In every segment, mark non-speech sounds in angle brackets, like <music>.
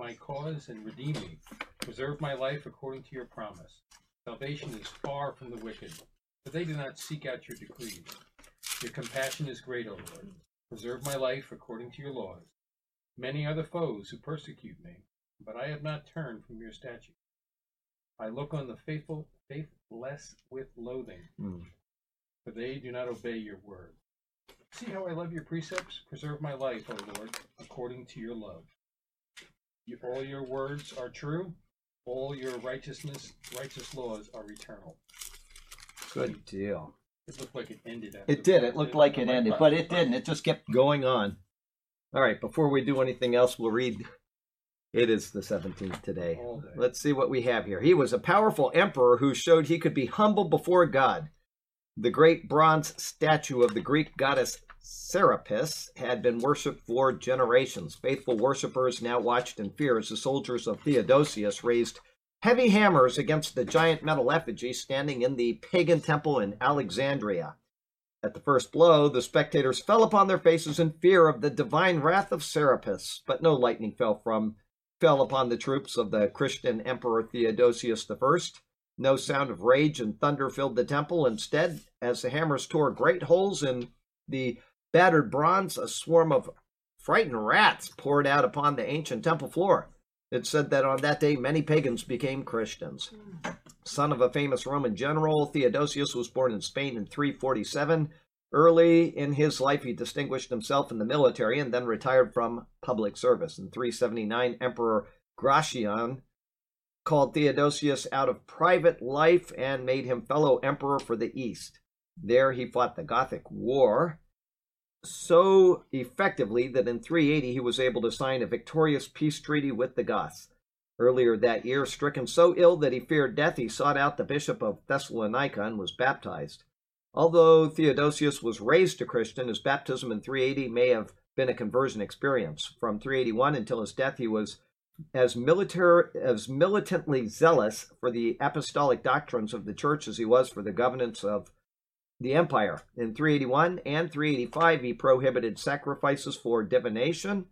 my cause and redeem me. Preserve my life according to your promise. Salvation is far from the wicked, for they do not seek out your decrees. Your compassion is great, O Lord. Preserve my life according to your laws. Many are the foes who persecute me, but I have not turned from your statutes. I look on the faithful faithless with loathing, Mm. for they do not obey your word. See how I love your precepts? Preserve my life, O Lord, according to your love. You, all your words are true. All your righteousness, righteous laws are eternal. Good deal. It looked like it ended. After It did. It looked like it ended, but it didn't. It just kept going on. All right. Before we do anything else, we'll read. It is the 17th today. Let's see what we have here. He was a powerful emperor who showed he could be humble before God. The great bronze statue of the Greek goddess Serapis had been worshipped for generations. Faithful worshippers now watched in fear as the soldiers of Theodosius raised heavy hammers against the giant metal effigy standing in the pagan temple in Alexandria. At the first blow, the spectators fell upon their faces in fear of the divine wrath of Serapis, but no lightning fell from fell upon the troops of the Christian Emperor Theodosius I. No sound of rage and thunder filled the temple. Instead, as the hammers tore great holes in the battered bronze, a swarm of frightened rats poured out upon the ancient temple floor. It said that on that day many pagans became Christians. Son of a famous Roman general, Theodosius was born in Spain in 347. Early in his life, he distinguished himself in the military and then retired from public service. In 379, Emperor Gratian called Theodosius out of private life and made him fellow emperor for the East. There he fought the Gothic War so effectively that in 380 he was able to sign a victorious peace treaty with the Goths. Earlier that year, stricken so ill that he feared death, he sought out the bishop of Thessalonica and was baptized. Although Theodosius was raised a Christian, his baptism in 380 may have been a conversion experience. From 381 until his death, he was as militar as militantly zealous for the apostolic doctrines of the church as he was for the governance of the empire. In 381 and 385, he prohibited sacrifices for divination,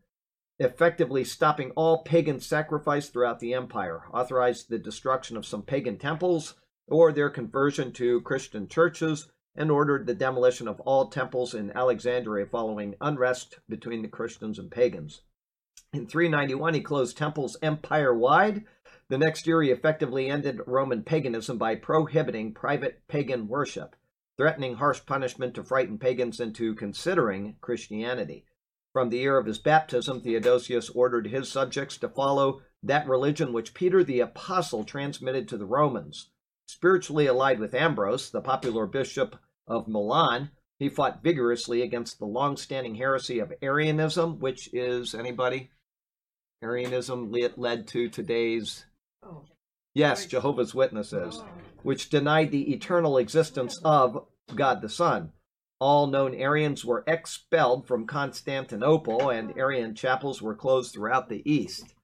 effectively stopping all pagan sacrifice throughout the empire, authorized the destruction of some pagan temples or their conversion to Christian churches, and ordered the demolition of all temples in Alexandria following unrest between the Christians and pagans. In 391, he closed temples empire wide. The next year, he effectively ended Roman paganism by prohibiting private pagan worship, threatening harsh punishment to frighten pagans into considering Christianity. From the year of his baptism, Theodosius ordered his subjects to follow that religion which Peter the Apostle transmitted to the Romans. Spiritually allied with Ambrose, the popular bishop of Milan, he fought vigorously against the long standing heresy of Arianism, which is anybody? Arianism le- led to today's, Oh, yes, Jehovah's Witnesses, oh. Which denied the eternal existence of God the Son. All known Arians were expelled from Constantinople, and Arian chapels were closed throughout the East.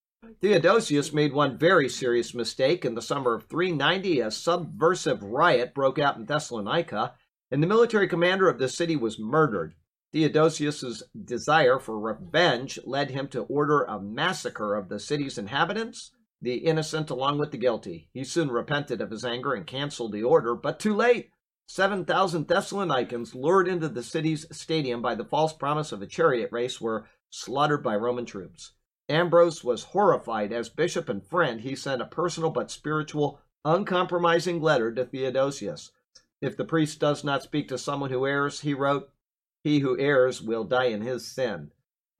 Theodosius made one very serious mistake. In the summer of 390, a subversive riot broke out in Thessalonica, and the military commander of the city was murdered. Theodosius's desire for revenge led him to order a massacre of the city's inhabitants, the innocent along with the guilty. He soon repented of his anger and canceled the order, but too late. 7,000 Thessalonians, lured into the city's stadium by the false promise of a chariot race, were slaughtered by Roman troops. Ambrose was horrified. As bishop and friend, he sent a personal but spiritual, uncompromising letter to Theodosius. If the priest does not speak to someone who errs, he wrote, he who errs will die in his sin.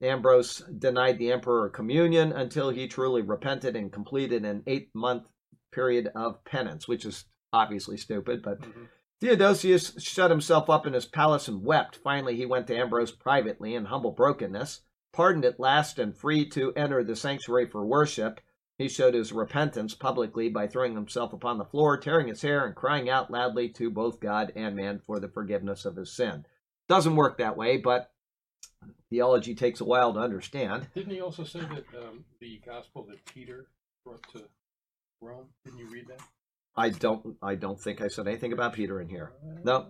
Ambrose denied the emperor communion until he truly repented and completed an eight month period of penance, which is obviously stupid, but Mhm. Theodosius shut himself up in his palace and wept. Finally, he went to Ambrose privately in humble brokenness. Pardoned at last and free to enter the sanctuary for worship, he showed his repentance publicly by throwing himself upon the floor, tearing his hair, and crying out loudly to both God and man for the forgiveness of his sin. Doesn't work that way, but theology takes a while to understand. Didn't he also say that um, the gospel that Peter brought to Rome? Didn't you read that? I don't I don't think I said anything about Peter in here. No.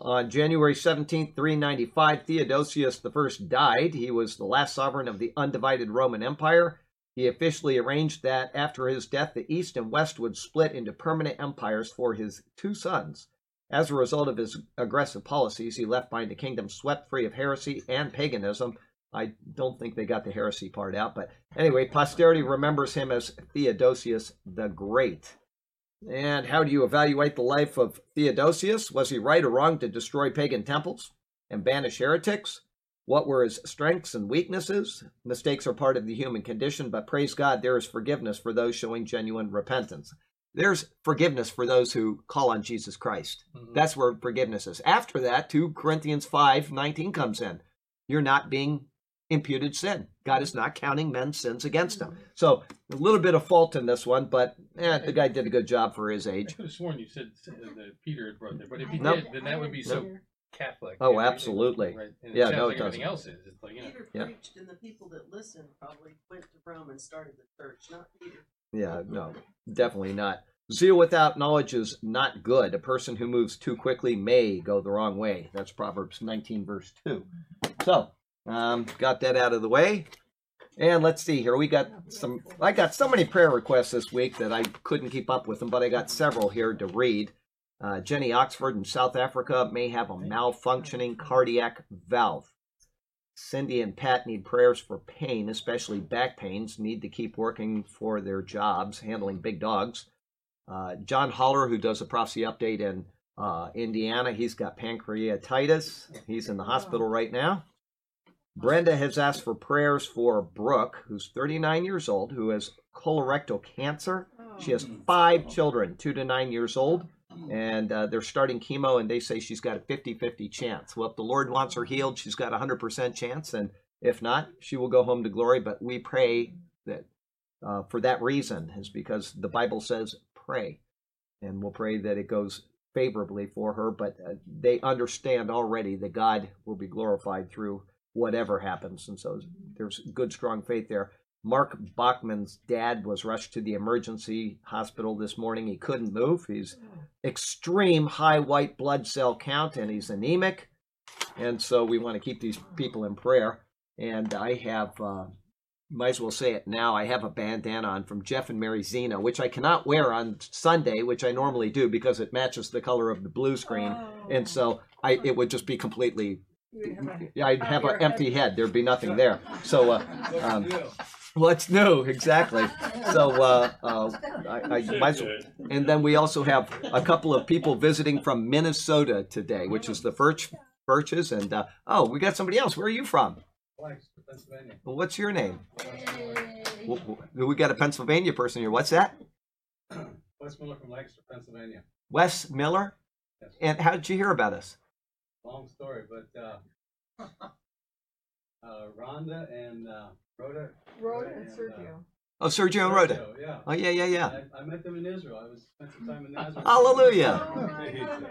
On January 17, 395, Theodosius I died. He was the last sovereign of the undivided Roman Empire. He officially arranged that after his death, the East and West would split into permanent empires for his two sons. As a result of his aggressive policies, he left behind a kingdom swept free of heresy and paganism. I don't think they got the heresy part out, but anyway, posterity remembers him as Theodosius the Great. And how do you evaluate the life of Theodosius? Was he right or wrong to destroy pagan temples and banish heretics? What were his strengths and weaknesses? Mistakes are part of the human condition, but praise God, there is forgiveness for those showing genuine repentance. There's forgiveness for those who call on Jesus Christ. Mhm. That's where forgiveness is. After that, 2 Corinthians 5 19 comes in. You're not being imputed sin. God is not counting men's sins against him. So a little bit of fault in this one, but eh, the guy did a good job for his age. I could have sworn you said that Peter had brought that, but if he Nope. did, then that would be so Catholic. Oh, you know, absolutely. Right. Yeah, no, it like everything doesn't. else is. It's like, you know, Peter Yeah. preached, and the people that listened probably went to Rome and started the church, not Peter. Yeah, no, definitely not. Zeal without knowledge is not good. A person who moves too quickly may go the wrong way. That's Proverbs 19, verse 2. So, um, got that out of the way. And let's see here. We got some, I got so many prayer requests this week that I couldn't keep up with them, but I got several here to read. Uh, Jenny Oxford in South Africa may have a malfunctioning cardiac valve. Cindy and Pat need prayers for pain, especially back pains, need to keep working for their jobs, handling big dogs. Uh, John Holler, who does a prophecy update in uh, Indiana, he's got pancreatitis. He's in the hospital right now. Brenda has asked for prayers for Brooke, who's 39 years old, who has colorectal cancer. She has five children, two to nine years old, and uh, they're starting chemo, and they say she's got a 50 50 chance. Well, if the Lord wants her healed, she's got a 100% chance, and if not, she will go home to glory. But we pray that uh, for that reason, is because the Bible says pray, and we'll pray that it goes favorably for her. But uh, they understand already that God will be glorified through whatever happens, and so there's good, strong faith there. Mark Bachman's dad was rushed to the emergency hospital this morning. He couldn't move. He's extreme high white blood cell count and he's anemic. And so we want to keep these people in prayer. And I have, uh, might as well say it now, I have a bandana on from Jeff and Mary Zena, which I cannot wear on Sunday, which I normally do because it matches the color of the blue screen. And so I, it would just be completely, yeah, I'd have an empty head. There'd be nothing there. So, uh, um, <laughs> What's new? Exactly. <laughs> So, uh, uh, I, I might as well- and then we also have a couple of people visiting from Minnesota today, which is the Birch Birches. And uh, oh, we got somebody else. Where are you from? Lancaster, Pennsylvania. Well, what's your name? W- w- We got a Pennsylvania person here. What's that? Wes Miller from Lancaster, Pennsylvania. Wes Miller. Yes. And how did you hear about us? Long story, but uh, uh, Rhonda and uh, Rhoda. Rhoda and, and uh, Sergio. Oh, Sergio and Rhoda. Sergio, Yeah. Oh, yeah, yeah, yeah. I, I met them in Israel. I was spent some time in <laughs> Nazareth. Hallelujah. Oh.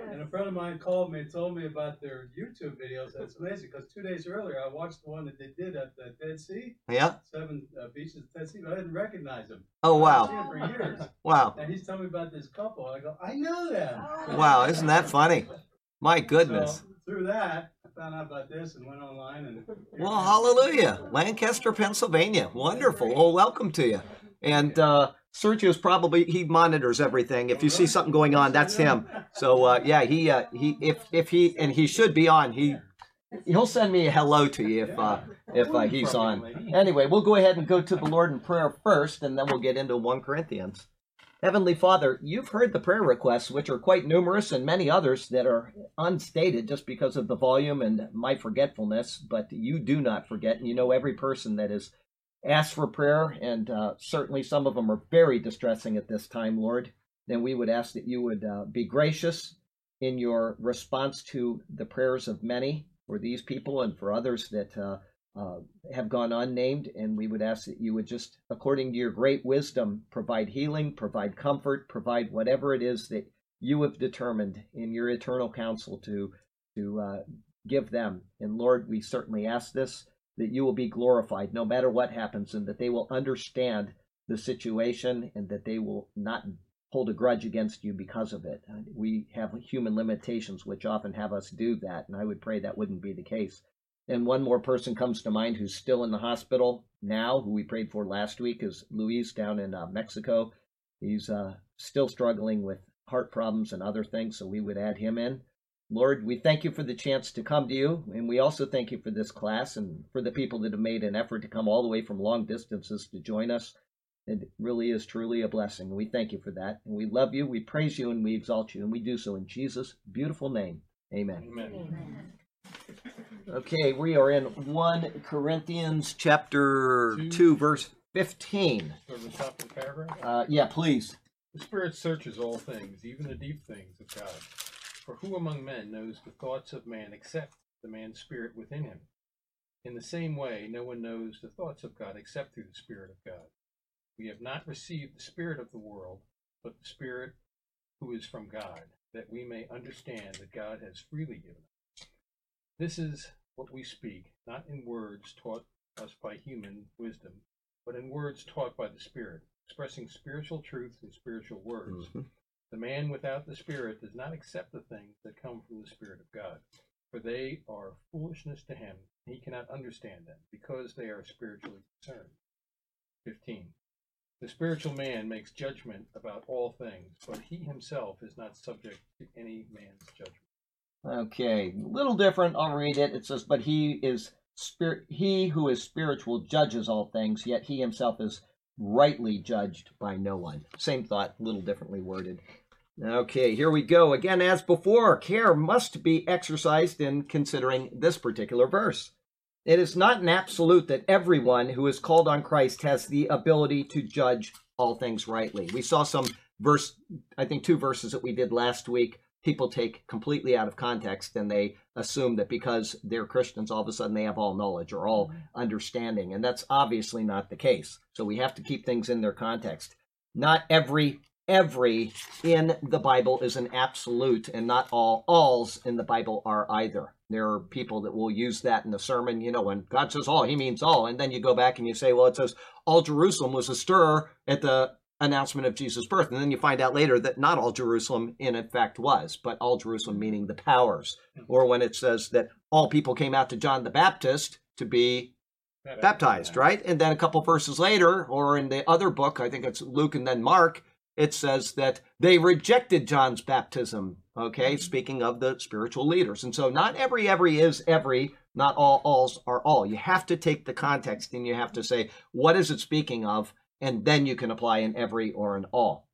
<laughs> And a friend of mine called me and told me about their YouTube videos. That's amazing because two days earlier I watched the one that they did at the Dead Sea, Yeah. seven uh, beaches at the Dead Sea, but I didn't recognize them. Oh, I've seen wow. for years. Wow. And he's telling me about this couple. I go, I know them. Wow. Isn't that funny? My goodness. So, through that, I found out about this and went online and. <laughs> Well, hallelujah. Lancaster, Pennsylvania. Wonderful. Well, welcome to you. And uh, Sergio's probably he monitors everything. If you see something going on, that's him. So uh, yeah, he uh, he if if he and he should be on. He he'll send me a hello to you if uh, if uh, he's on. Anyway, we'll go ahead and go to the Lord in prayer first, and then we'll get into one Corinthians. Heavenly Father, you've heard the prayer requests, which are quite numerous, and many others that are unstated just because of the volume and my forgetfulness. But you do not forget, and you know every person that has asked for prayer, and uh, certainly some of them are very distressing at this time, Lord. Then we would ask that you would uh, be gracious in your response to the prayers of many for these people and for others that uh, uh, have gone unnamed. And we would ask that you would just, according to your great wisdom, provide healing, provide comfort, provide whatever it is that you have determined in your eternal counsel to to uh, give them. And Lord, we certainly ask this that you will be glorified no matter what happens, and that they will understand the situation, and that they will not hold a grudge against you because of it. We have human limitations which often have us do that, and I would pray that wouldn't be the case. And one more person comes to mind who's still in the hospital now, who we prayed for last week, is Luis down in uh, Mexico. He's uh, still struggling with heart problems and other things, so we would add him in. Lord, we thank you for the chance to come to you, and we also thank you for this class and for the people that have made an effort to come all the way from long distances to join us. It really is truly a blessing. We thank you for that. And we love you, we praise you, and we exalt you. And we do so in Jesus' beautiful name. Amen. Amen. Okay, we are in 1 Corinthians chapter Two. 2, verse 15. Go to the top of the paragraph. Uh, yeah, please. The Spirit searches all things, even the deep things of God. For who among men knows the thoughts of man except the man's spirit within him? In the same way, no one knows the thoughts of God except through the Spirit of God. We have not received the Spirit of the world, but the Spirit who is from God, that we may understand that God has freely given us. This is what we speak, not in words taught us by human wisdom, but in words taught by the Spirit, expressing spiritual truth in spiritual words. Mhm. The man without the Spirit does not accept the things that come from the Spirit of God, for they are foolishness to him. And he cannot understand them, because they are spiritually discerned. 15. The spiritual man makes judgment about all things, but he himself is not subject to any man's judgment. Okay, a little different. I'll read it. It says, "But he is spirit. He who is spiritual judges all things, yet he himself is rightly judged by no one." Same thought, a little differently worded. Okay, here we go. Again, as before, care must be exercised in considering this particular verse. It is not an absolute that everyone who is called on Christ has the ability to judge all things rightly. We saw some verse, I think two verses that we did last week, people take completely out of context and they assume that because they're Christians, all of a sudden they have all knowledge or all mm-hmm. understanding. And that's obviously not the case. So we have to keep things in their context. Not every every in the Bible is an absolute, and not all alls in the Bible are either. There are people that will use that in the sermon. You know, when God says all, he means all. And then you go back and you say, well, it says all Jerusalem was astir at the announcement of Jesus' birth. And then you find out later that not all Jerusalem in effect was, but all Jerusalem meaning the powers. Mm-hmm. Or when it says that all people came out to John the Baptist to be baptized, right? And then a couple verses later, or in the other book, I think it's Luke and then Mark, it says that they rejected John's baptism. Okay, mm-hmm. speaking of the spiritual leaders. And so not every every is every, not all alls are all. You have to take the context and you have to say, what is it speaking of? And then you can apply an every or an all.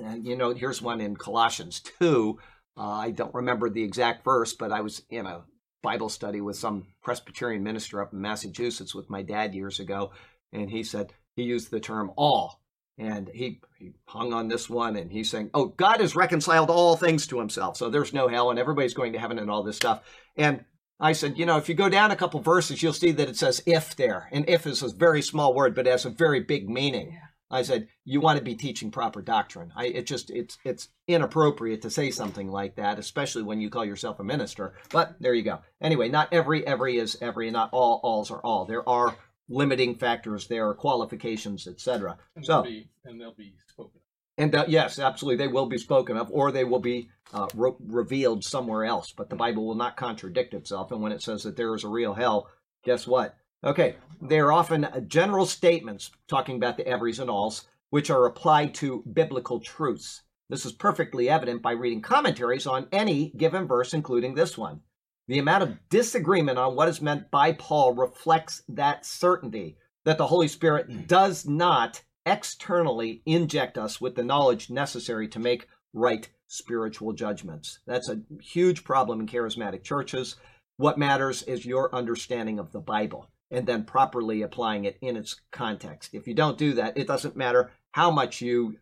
Uh, you know, here's one in Colossians 2. Uh, I don't remember the exact verse, but I was in a Bible study with some Presbyterian minister up in Massachusetts with my dad years ago, and he said he used the term all. And he, he hung on this one and he's saying, Oh, God has reconciled all things to himself. So there's no hell and everybody's going to heaven and all this stuff. And I said, You know, if you go down a couple verses, you'll see that it says if there. And if is a very small word, but it has a very big meaning. I said, you want to be teaching proper doctrine. I, it just it's it's inappropriate to say something like that, especially when you call yourself a minister. But there you go. Anyway, not every every is every, and not all alls are all. There are limiting factors, there are qualifications, etc. And So they'll be and they'll be spoken. And uh, yes, absolutely, they will be spoken of, or they will be uh, re- revealed somewhere else. But the Bible will not contradict itself. And when it says that there is a real hell, guess what? Okay, they are often general statements talking about the everys and alls, which are applied to biblical truths. This is perfectly evident by reading commentaries on any given verse, including this one. The amount of disagreement on what is meant by Paul reflects that certainty that the Holy Spirit does not externally inject us with the knowledge necessary to make right spiritual judgments. That's a huge problem in charismatic churches. What matters is your understanding of the Bible and then properly applying it in its context. If you don't do that, it doesn't matter how much you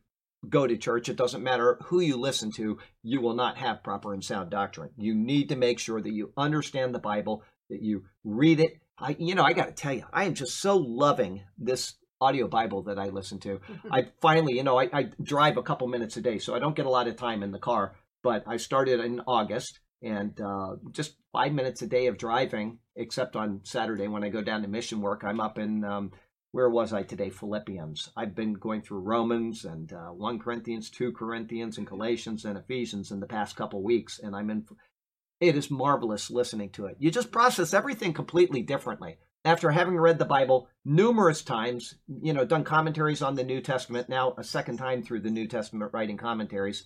go to church, it doesn't matter who you listen to, you will not have proper and sound doctrine. You need to make sure that you understand the Bible, that you read it. I, you know, I got to tell you, I am just so loving this audio Bible that I listen to. I finally, you know, I, I drive a couple minutes a day, so I don't get a lot of time in the car. But I started in August, and uh, just five minutes a day of driving, except on Saturday when I go down to mission work. I'm up in um, where was I today? Philippians. I've been going through Romans and uh, one Corinthians, two Corinthians, and Galatians and Ephesians in the past couple weeks, and I'm in it is marvelous listening to it. You just process everything completely differently. After having read the Bible numerous times, you know, done commentaries on the New Testament, now a second time through the New Testament writing commentaries,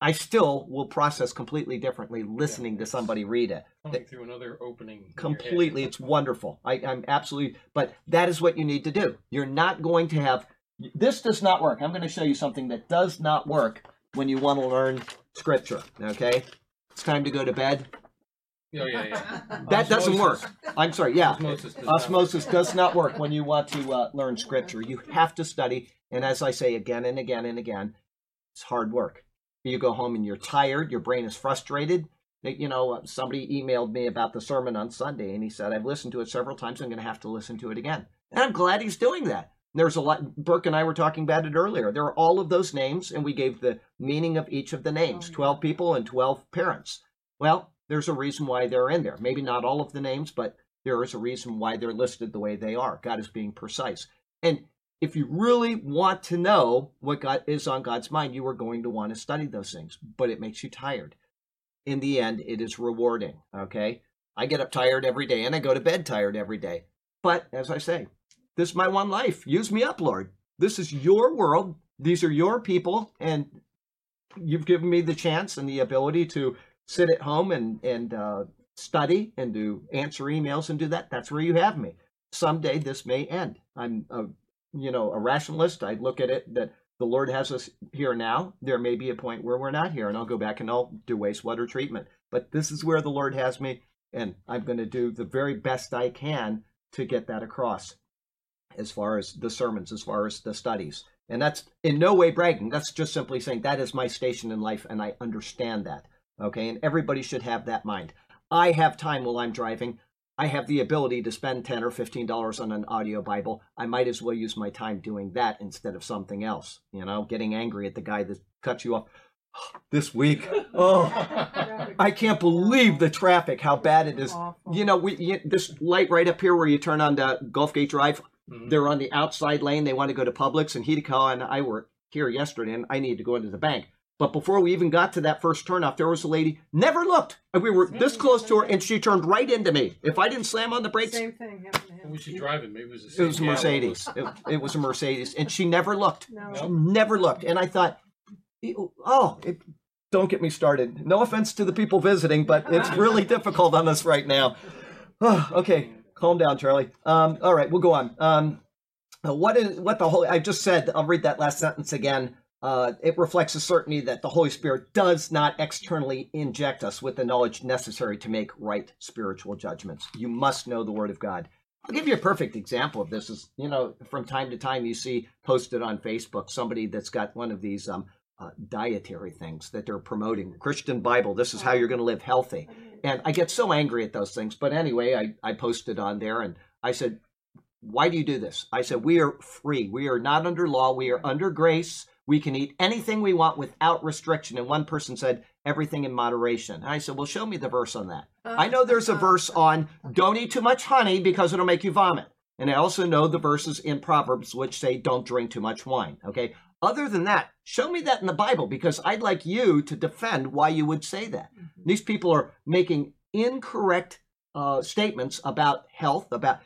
I still will process completely differently listening to somebody read it. Coming through another opening. in your head. Completely, it's wonderful. I, I'm absolutely, but that is what you need to do. You're not going to have this. Does not work. I'm going to show you something that does not work when you want to learn scripture. Okay, it's time to go to bed. Oh, yeah, yeah. <laughs> That doesn't work. Osmosis. I'm sorry. Yeah, Osmosis. does not- osmosis does not work when you want to uh, learn scripture. You have to study, and as I say again and again and again, it's hard work. You go home and you're tired. Your brain is frustrated. You know, uh, somebody emailed me about the sermon on Sunday, and he said, "I've listened to it several times. I'm going to have to listen to it again." And I'm glad he's doing that. There's a lot. Burke and I were talking about it earlier. There are all of those names, and we gave the meaning of each of the names: twelve people and twelve parents. Well, there's a reason why they're in there. Maybe not all of the names, but there is a reason why they're listed the way they are. God is being precise. And if you really want to know what God is on God's mind, you are going to want to study those things, but it makes you tired. In the end, it is rewarding. Okay. I get up tired every day and I go to bed tired every day. But as I say, this is my one life. Use me up, Lord. This is your world. These are your people. And you've given me the chance and the ability to sit at home and, and uh, study and do answer emails and do that. That's where you have me. Someday this may end. I'm a you know, a rationalist, I look at it that the Lord has us here now. There may be a point where we're not here, and I'll go back and I'll do wastewater treatment. But this is where the Lord has me, and I'm going to do the very best I can to get that across as far as the sermons, as far as the studies. And that's in no way bragging. That's just simply saying that is my station in life, and I understand that. Okay, and everybody should have that mind. I have time while I'm driving. I have the ability to spend ten or fifteen dollars on an audio Bible. I might as well use my time doing that instead of something else. You know, getting angry at the guy that cuts you off <gasps> this week. <laughs> Oh, I can't believe the traffic, how bad it is. You know, we you, this light right up here where you turn on the Gulfgate Drive. Mhm. They're on the outside lane. They want to go to Publix, and Hideko and I were here yesterday, and I needed to go into the bank. But before we even got to that first turnoff, there was a lady never looked. And we were this close to her, and she turned right into me. If I didn't slam on the brakes, Same thing happened to him. We should drive it. Maybe it was a. it was a Mercedes. It, it was a Mercedes, and she never looked. No. She never looked. And I thought, oh, it, don't get me started. No offense to the people visiting, but it's <laughs> really difficult on us right now. Oh, <sighs> okay, calm down, Charlie. Um, all right, we'll go on. Um, what is what the whole? I just said. I'll read that last sentence again. Uh, it reflects a certainty that the Holy Spirit does not externally inject us with the knowledge necessary to make right spiritual judgments. You must know the Word of God. I'll give you a perfect example of this. Is you know, from time to time you see posted on Facebook somebody that's got one of these um, uh, dietary things that they're promoting. Christian Bible. This is how you're going to live healthy. And I get so angry at those things. But anyway, I, I posted on there and I said, Why do you do this? I said, We are free. We are not under law. We are under grace. We can eat anything we want without restriction. And one person said, Everything in moderation. And I said, Well, show me the verse on that. I know there's a verse on don't eat too much honey because it'll make you vomit. And I also know the verses in Proverbs which say don't drink too much wine. Okay. Other than that, show me that in the Bible because I'd like you to defend why you would say that. These people are making incorrect uh, statements about health, about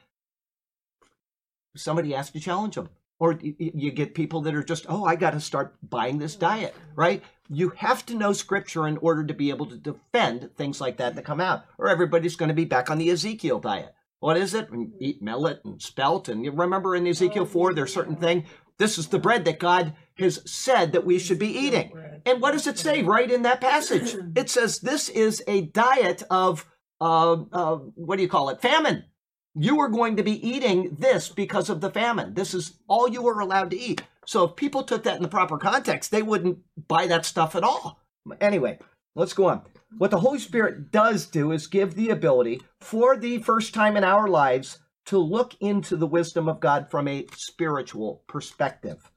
somebody has to challenge them. Or you get people that are just, oh, I got to start buying this diet, right? You have to know scripture in order to be able to defend things like that that come out, or everybody's going to be back on the Ezekiel diet. What is it? And eat millet and spelt. And you remember in Ezekiel 4, there's certain thing. This is the bread that God has said that we should be eating. And what does it say right in that passage? <clears throat> It says this is a diet of, uh, uh, what do you call it? Famine. You are going to be eating this because of the famine. This is all you are allowed to eat. So if people took that in the proper context, they wouldn't buy that stuff at all. Anyway, let's go on. What the Holy Spirit does do is give the ability for the first time in our lives to look into the wisdom of God from a spiritual perspective.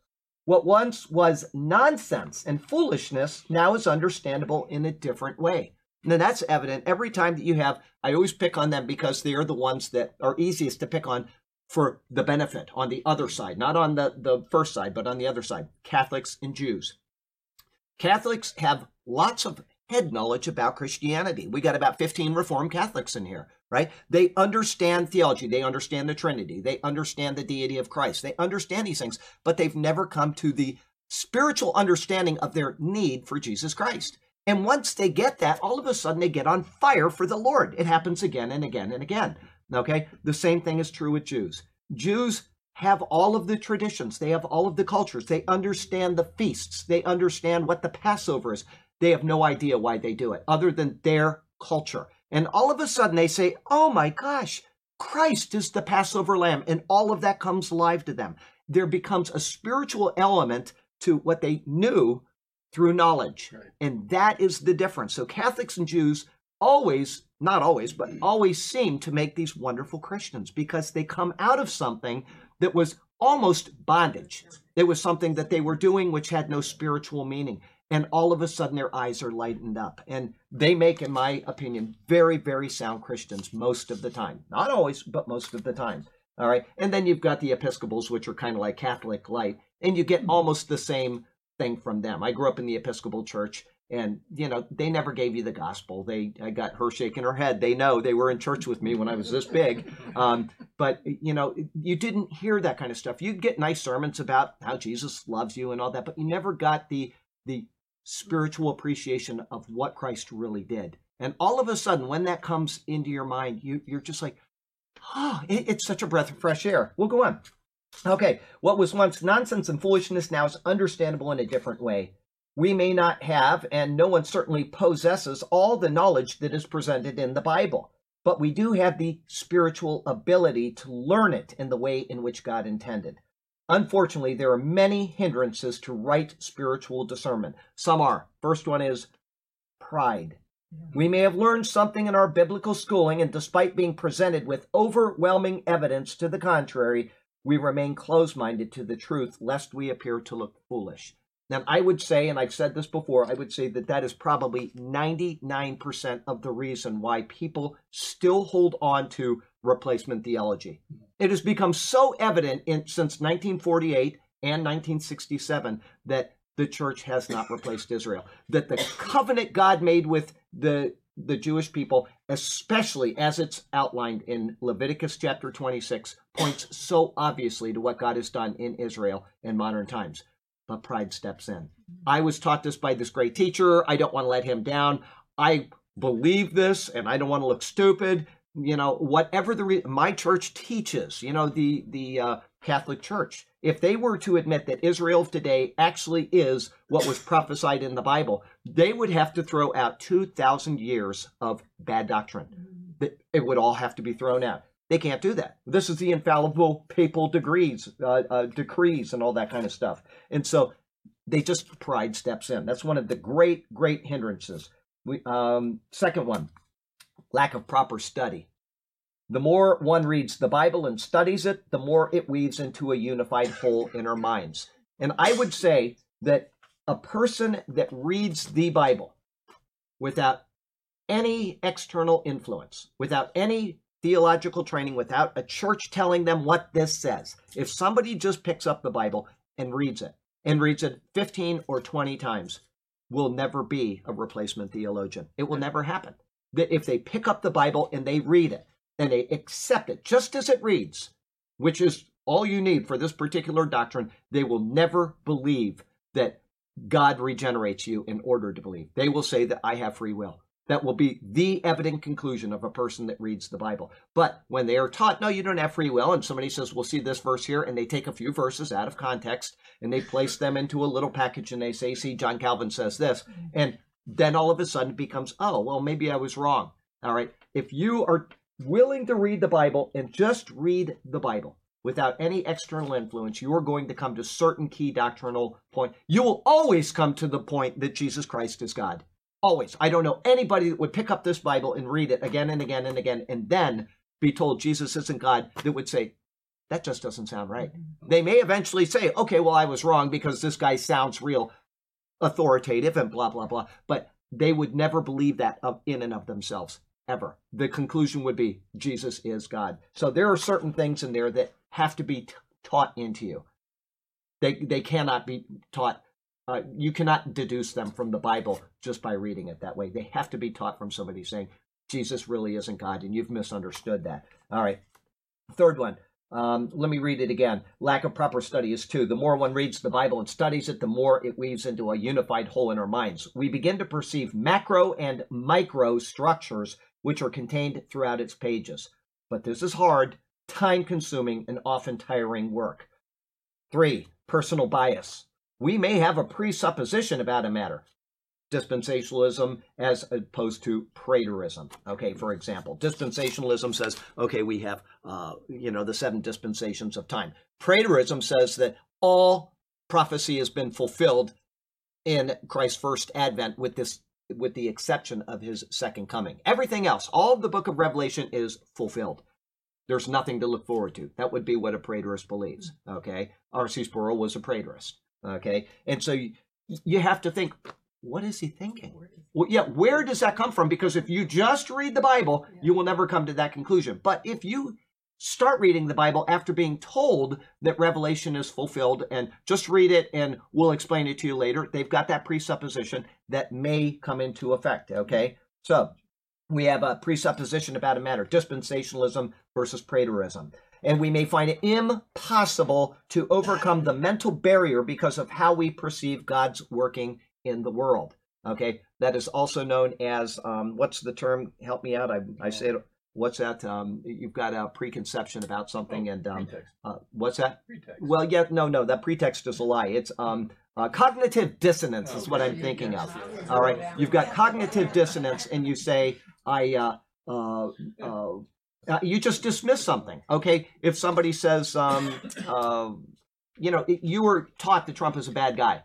What once was nonsense and foolishness now is understandable in a different way. And that's evident every time that you have, I always pick on them because they are the ones that are easiest to pick on for the benefit on the other side, not on the, the first side, but on the other side Catholics and Jews. Catholics have lots of head knowledge about Christianity. We got about 15 Reformed Catholics in here, right? They understand theology. They understand the Trinity. They understand the deity of Christ. They understand these things, but they've never come to the spiritual understanding of their need for Jesus Christ. And once they get that, all of a sudden they get on fire for the Lord. It happens again and again and again. Okay? The same thing is true with Jews. Jews have all of the traditions, they have all of the cultures, they understand the feasts, they understand what the Passover is. They have no idea why they do it other than their culture. And all of a sudden they say, oh my gosh, Christ is the Passover lamb. And all of that comes alive to them. There becomes a spiritual element to what they knew through knowledge. Right. And that is the difference. So Catholics and Jews always, not always, but mm. always seem to make these wonderful Christians because they come out of something that was almost bondage. It was something that they were doing which had no spiritual meaning. And all of a sudden their eyes are lightened up. And they make, in my opinion, very, very sound Christians most of the time. Not always, but most of the time. All right. And then you've got the Episcopals, which are kind of like Catholic light, and you get mm. almost the same thing from them. I grew up in the Episcopal Church, and you know they never gave you the gospel. They I got her shaking her head. They know they were in church with me when I was this big, um, but you know you didn't hear that kind of stuff. You'd get nice sermons about how Jesus loves you and all that, but you never got the the spiritual appreciation of what Christ really did. And all of a sudden, when that comes into your mind, you, you're just like, oh, it, it's such a breath of fresh air. We'll go on. Okay, what was once nonsense and foolishness now is understandable in a different way. We may not have, and no one certainly possesses, all the knowledge that is presented in the Bible, but we do have the spiritual ability to learn it in the way in which God intended. Unfortunately, there are many hindrances to right spiritual discernment. Some are. First one is pride. We may have learned something in our biblical schooling, and despite being presented with overwhelming evidence to the contrary, we remain close minded to the truth, lest we appear to look foolish. Now, I would say, and I've said this before, I would say that that is probably 99% of the reason why people still hold on to replacement theology. It has become so evident in, since 1948 and 1967 that the church has not replaced Israel, that the covenant God made with the the Jewish people, especially as it's outlined in Leviticus chapter 26, points so obviously to what God has done in Israel in modern times. But pride steps in. I was taught this by this great teacher. I don't want to let him down. I believe this and I don't want to look stupid. You know, whatever the re- my church teaches, you know, the the uh, Catholic Church, if they were to admit that Israel of today actually is what was prophesied in the Bible, they would have to throw out 2,000 years of bad doctrine. It would all have to be thrown out. They can't do that. This is the infallible papal degrees, uh, uh, decrees, and all that kind of stuff. And so they just pride steps in. That's one of the great, great hindrances. We, um, second one, lack of proper study. The more one reads the Bible and studies it, the more it weaves into a unified whole in our minds. And I would say that a person that reads the Bible without any external influence, without any theological training, without a church telling them what this says, if somebody just picks up the Bible and reads it, and reads it 15 or 20 times, will never be a replacement theologian. It will never happen. That if they pick up the Bible and they read it, and they accept it just as it reads, which is all you need for this particular doctrine, they will never believe that God regenerates you in order to believe. They will say that I have free will. That will be the evident conclusion of a person that reads the Bible. But when they are taught, no, you don't have free will, and somebody says, we'll see this verse here, and they take a few verses out of context and they place them into a little package and they say, see, John Calvin says this. Mm-hmm. And then all of a sudden it becomes, oh, well, maybe I was wrong. All right. If you are willing to read the Bible and just read the Bible without any external influence, you are going to come to certain key doctrinal point. You will always come to the point that Jesus Christ is God. Always. I don't know anybody that would pick up this Bible and read it again and again and again and then be told Jesus isn't God that would say, that just doesn't sound right. Mm-hmm. They may eventually say, okay, well, I was wrong because this guy sounds real authoritative and blah, blah, blah. But they would never believe that of, in and of themselves ever. The conclusion would be Jesus is God. So there are certain things in there that have to be t- taught into you. They they cannot be taught uh, you cannot deduce them from the Bible just by reading it that way. They have to be taught from somebody saying Jesus really isn't God, and you've misunderstood that. All right. Third one. Um, let me read it again. Lack of proper study is two. The more one reads the Bible and studies it, the more it weaves into a unified whole in our minds. We begin to perceive macro and micro structures which are contained throughout its pages. But this is hard, time consuming, and often tiring work. Three, personal bias. We may have a presupposition about a matter, dispensationalism as opposed to preterism. Okay, for example, dispensationalism says, okay, we have, uh, you know, the seven dispensations of time. Preterism says that all prophecy has been fulfilled in Christ's first advent with this with the exception of his second coming. Everything else, all of the book of Revelation is fulfilled. There's nothing to look forward to. That would be what a preterist believes. Okay. R.C. Sproul was a preterist. Okay. And so you, you have to think, what is he thinking? Well, yeah, where does that come from? Because if you just read the Bible, you will never come to that conclusion. But if you start reading the Bible after being told that Revelation is fulfilled and just read it and we'll explain it to you later, they've got that presupposition that may come into effect. Okay. So we have a presupposition about a matter dispensationalism versus preterism and we may find it impossible to overcome the mental barrier because of how we perceive God's working in the world. Okay, that is also known as um, what's the term? Help me out. I, I say it. What's that? Um, you've got a preconception about something, and um, uh, what's that? Pretext. Well, yeah, no, no, that pretext is a lie. It's um, uh, cognitive dissonance is what I'm thinking of. All right, you've got cognitive dissonance, and you say, I, uh, uh, uh, uh, you just dismiss something. Okay, if somebody says, um, uh, you know, you were taught that Trump is a bad guy,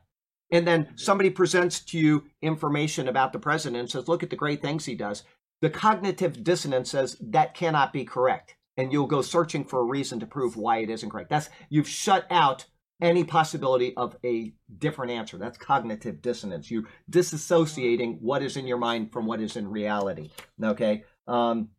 and then somebody presents to you information about the president and says, look at the great things he does. The cognitive dissonance says that cannot be correct, and you'll go searching for a reason to prove why it isn't correct. That's you've shut out any possibility of a different answer. That's cognitive dissonance. You disassociating what is in your mind from what is in reality. Okay. Um,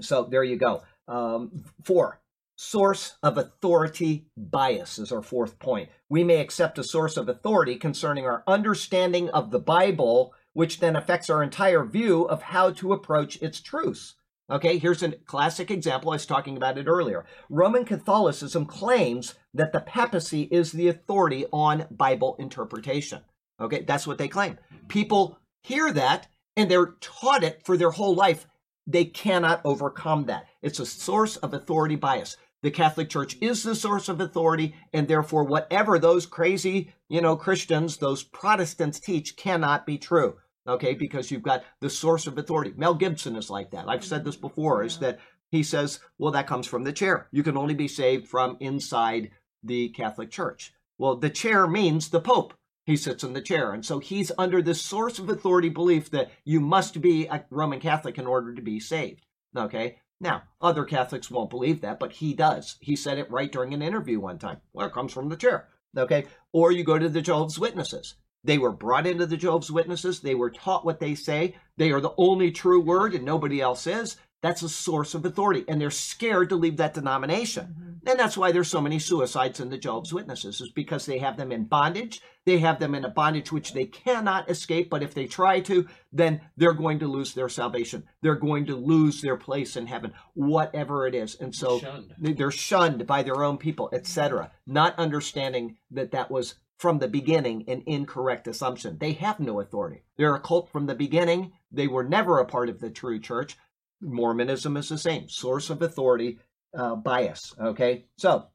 so there you go. Um, four, source of authority bias is our fourth point. We may accept a source of authority concerning our understanding of the Bible, which then affects our entire view of how to approach its truths. Okay, here's a classic example. I was talking about it earlier. Roman Catholicism claims that the papacy is the authority on Bible interpretation. Okay, that's what they claim. Mm-hmm. People hear that and they're taught it for their whole life. They cannot overcome that. It's a source of authority bias. The Catholic Church is the source of authority, and therefore, whatever those crazy, you know, Christians, those Protestants teach cannot be true okay because you've got the source of authority. Mel gibson is like that. I've said this before is that he says well that comes from the chair. You can only be saved from inside the catholic church. Well the chair means the pope. He sits in the chair. And so he's under this source of authority belief that you must be a roman catholic in order to be saved. Okay? Now other catholics won't believe that but he does. He said it right during an interview one time. Well it comes from the chair. Okay? Or you go to the jehovah's witnesses they were brought into the Jehovah's Witnesses. They were taught what they say. They are the only true word and nobody else is. That's a source of authority. And they're scared to leave that denomination. Mm-hmm. And that's why there's so many suicides in the Jehovah's Witnesses, is because they have them in bondage. They have them in a bondage which they cannot escape. But if they try to, then they're going to lose their salvation. They're going to lose their place in heaven, whatever it is. And so Shunned. they're shunned by their own people, etc. Not understanding that that was from the beginning an incorrect assumption. They have no authority. They're a cult from the beginning. They were never a part of the true church. Mormonism is the same source of authority uh, bias. Okay, so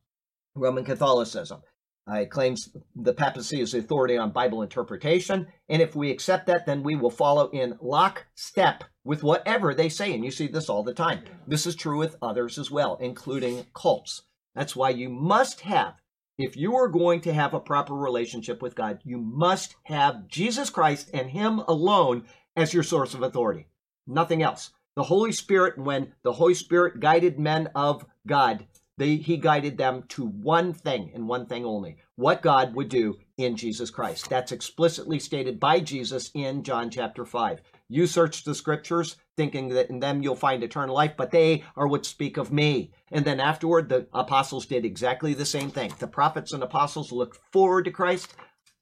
Roman Catholicism. Uh, claims the papacy is the authority on Bible interpretation, and if we accept that, then we will follow in lockstep with whatever they say. And you see this all the time. This is true with others as well, including cults. That's why you must have if you are going to have a proper relationship with God, you must have Jesus Christ and Him alone as your source of authority. Nothing else. The Holy Spirit, when the Holy Spirit guided men of God, they, He guided them to one thing and one thing only what God would do in Jesus Christ. That's explicitly stated by Jesus in John chapter 5. You search the scriptures thinking that in them you'll find eternal life, but they are what speak of me. And then afterward, the apostles did exactly the same thing. The prophets and apostles looked forward to Christ.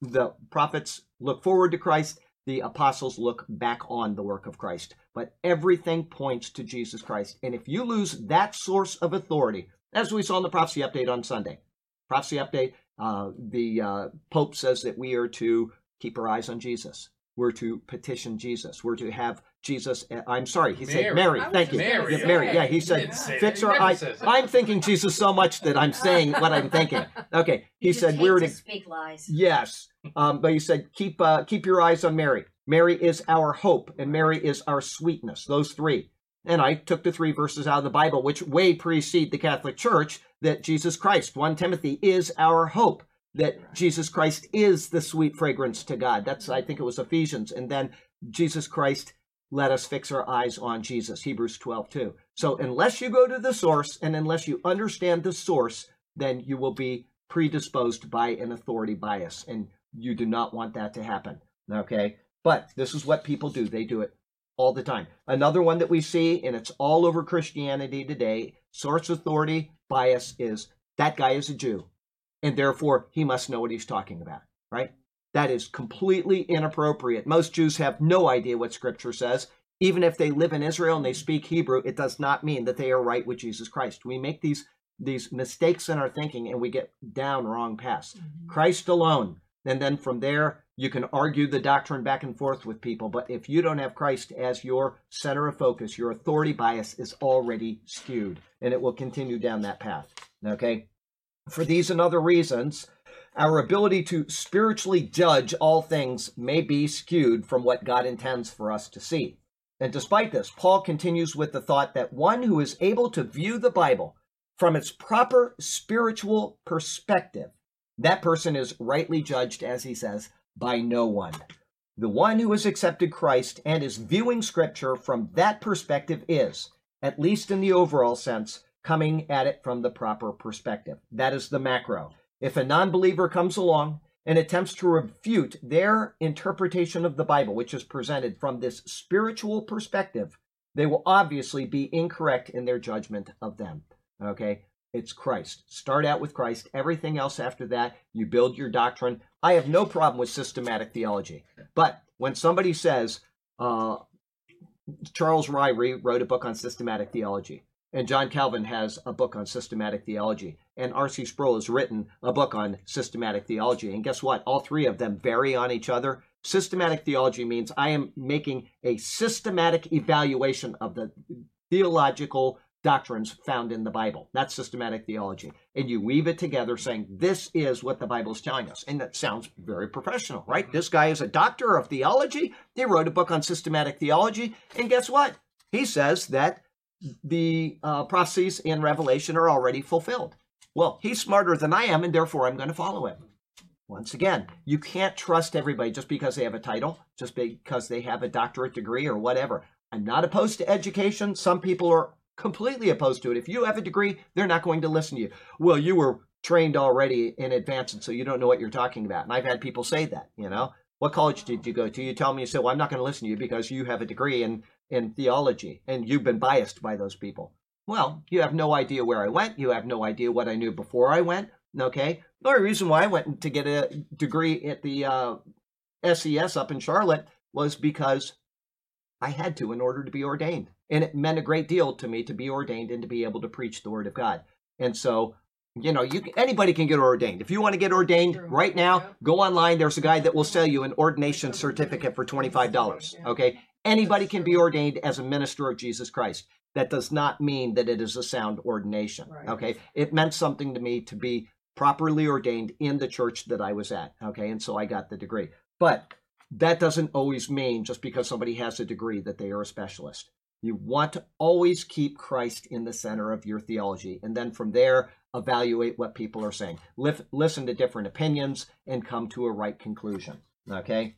the prophets look forward to Christ, the apostles look back on the work of Christ. But everything points to Jesus Christ. And if you lose that source of authority, as we saw in the prophecy update on Sunday, prophecy update, uh, the uh, Pope says that we are to keep our eyes on Jesus. We're to petition Jesus. We're to have Jesus. uh, I'm sorry, he said Mary. Mary. I was Thank you. Mary, Yeah, Mary. Yeah, he He said didn't fix that. our eyes. I'm thinking Jesus so much that I'm saying what I'm thinking. <laughs> Okay, he You just said we're to to speak lies. Yes, um, but he said keep uh, keep your eyes on Mary. Mary is our hope, and Mary is our sweetness. Those three. And I took the three verses out of the Bible, which way precede the Catholic Church, that Jesus Christ, 1 Timothy, is our hope. That Jesus Christ is the sweet fragrance to God. That's, I think it was Ephesians. And then Jesus Christ, let us fix our eyes on Jesus, Hebrews 12, 2. So unless you go to the source and unless you understand the source, then you will be predisposed by an authority bias. And you do not want that to happen. Okay? But this is what people do. They do it all the time. Another one that we see, and it's all over Christianity today, source authority bias is that guy is a Jew, and therefore he must know what he's talking about, right? That is completely inappropriate. Most Jews have no idea what Scripture says. Even if they live in Israel and they speak Hebrew, it does not mean that they are right with Jesus Christ. We make these these mistakes in our thinking and we get down wrong paths. Mm-hmm. Christ alone. And then from there, you can argue the doctrine back and forth with people. But if you don't have Christ as your center of focus, your authority bias is already skewed and it will continue down that path. Okay? For these and other reasons, our ability to spiritually judge all things may be skewed from what God intends for us to see. And despite this, Paul continues with the thought that one who is able to view the Bible from its proper spiritual perspective, that person is rightly judged, as he says, by no one. The one who has accepted Christ and is viewing Scripture from that perspective is, at least in the overall sense, coming at it from the proper perspective. That is the macro. If a non believer comes along and attempts to refute their interpretation of the Bible, which is presented from this spiritual perspective, they will obviously be incorrect in their judgment of them. Okay? It's Christ. Start out with Christ. Everything else after that, you build your doctrine. I have no problem with systematic theology. But when somebody says, uh, Charles Ryrie wrote a book on systematic theology, and John Calvin has a book on systematic theology, and R.C. Sproul has written a book on systematic theology. And guess what? All three of them vary on each other. Systematic theology means I am making a systematic evaluation of the theological doctrines found in the Bible. That's systematic theology. And you weave it together saying, this is what the Bible is telling us. And that sounds very professional, right? This guy is a doctor of theology. He wrote a book on systematic theology. And guess what? He says that the uh, prophecies in Revelation are already fulfilled. Well, he's smarter than I am, and therefore I'm going to follow him. Once again, you can't trust everybody just because they have a title, just because they have a doctorate degree or whatever. I'm not opposed to education. Some people are completely opposed to it. If you have a degree, they're not going to listen to you. Well, you were trained already in advance, and so you don't know what you're talking about. And I've had people say that, you know. What college did you go to? You tell me, you say, well, I'm not going to listen to you because you have a degree in, in theology and you've been biased by those people. Well, you have no idea where I went. You have no idea what I knew before I went. Okay. The only reason why I went to get a degree at the uh, SES up in Charlotte was because I had to in order to be ordained. And it meant a great deal to me to be ordained and to be able to preach the word of God. And so, you know, you anybody can get ordained. If you want to get ordained right now, go online. There's a guy that will sell you an ordination certificate for $25. Okay. Anybody can be ordained as a minister of Jesus Christ. That does not mean that it is a sound ordination. Right. Okay. It meant something to me to be properly ordained in the church that I was at. Okay. And so I got the degree. But that doesn't always mean just because somebody has a degree that they are a specialist. You want to always keep Christ in the center of your theology. And then from there, evaluate what people are saying. Lif- listen to different opinions and come to a right conclusion. Okay?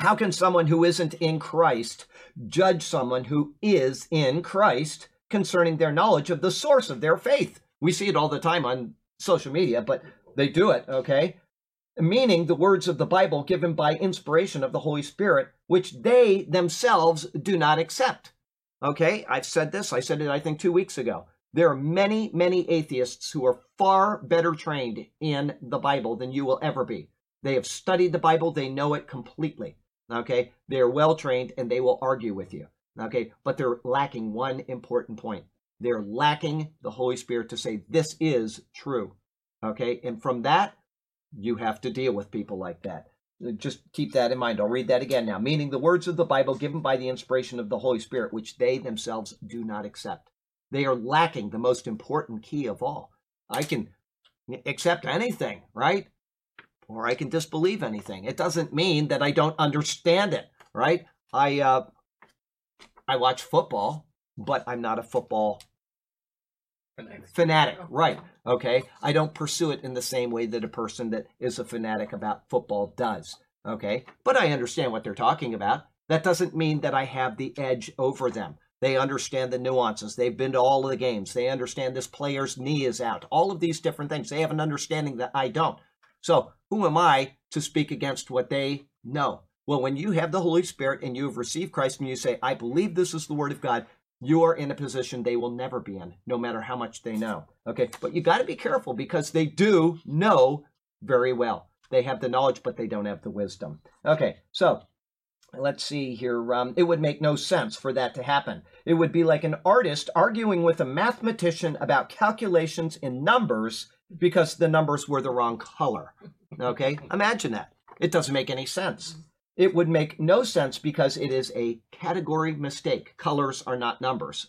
How can someone who isn't in Christ judge someone who is in Christ concerning their knowledge of the source of their faith? We see it all the time on social media, but they do it, okay? Meaning the words of the Bible given by inspiration of the Holy Spirit, which they themselves do not accept. Okay, I've said this, I said it, I think, two weeks ago. There are many, many atheists who are far better trained in the Bible than you will ever be. They have studied the Bible, they know it completely. Okay? They're well trained and they will argue with you. Okay? But they're lacking one important point. They're lacking the Holy Spirit to say, this is true. Okay? And from that, you have to deal with people like that. Just keep that in mind. I'll read that again now. Meaning the words of the Bible given by the inspiration of the Holy Spirit, which they themselves do not accept. They are lacking the most important key of all. I can accept anything, right? Or I can disbelieve anything. It doesn't mean that I don't understand it, right? I uh, I watch football, but I'm not a football Fanatic. fanatic, right? Okay, I don't pursue it in the same way that a person that is a fanatic about football does. Okay, but I understand what they're talking about. That doesn't mean that I have the edge over them. They understand the nuances. They've been to all of the games. They understand this player's knee is out. All of these different things. They have an understanding that I don't. So, who am I to speak against what they know? Well, when you have the Holy Spirit and you have received Christ and you say, I believe this is the Word of God, you are in a position they will never be in, no matter how much they know. Okay, but you got to be careful because they do know very well. They have the knowledge, but they don't have the wisdom. Okay, so let's see here. Um, it would make no sense for that to happen. It would be like an artist arguing with a mathematician about calculations in numbers because the numbers were the wrong color. Okay, <laughs> imagine that. It doesn't make any sense. It would make no sense because it is a category mistake. Colors are not numbers.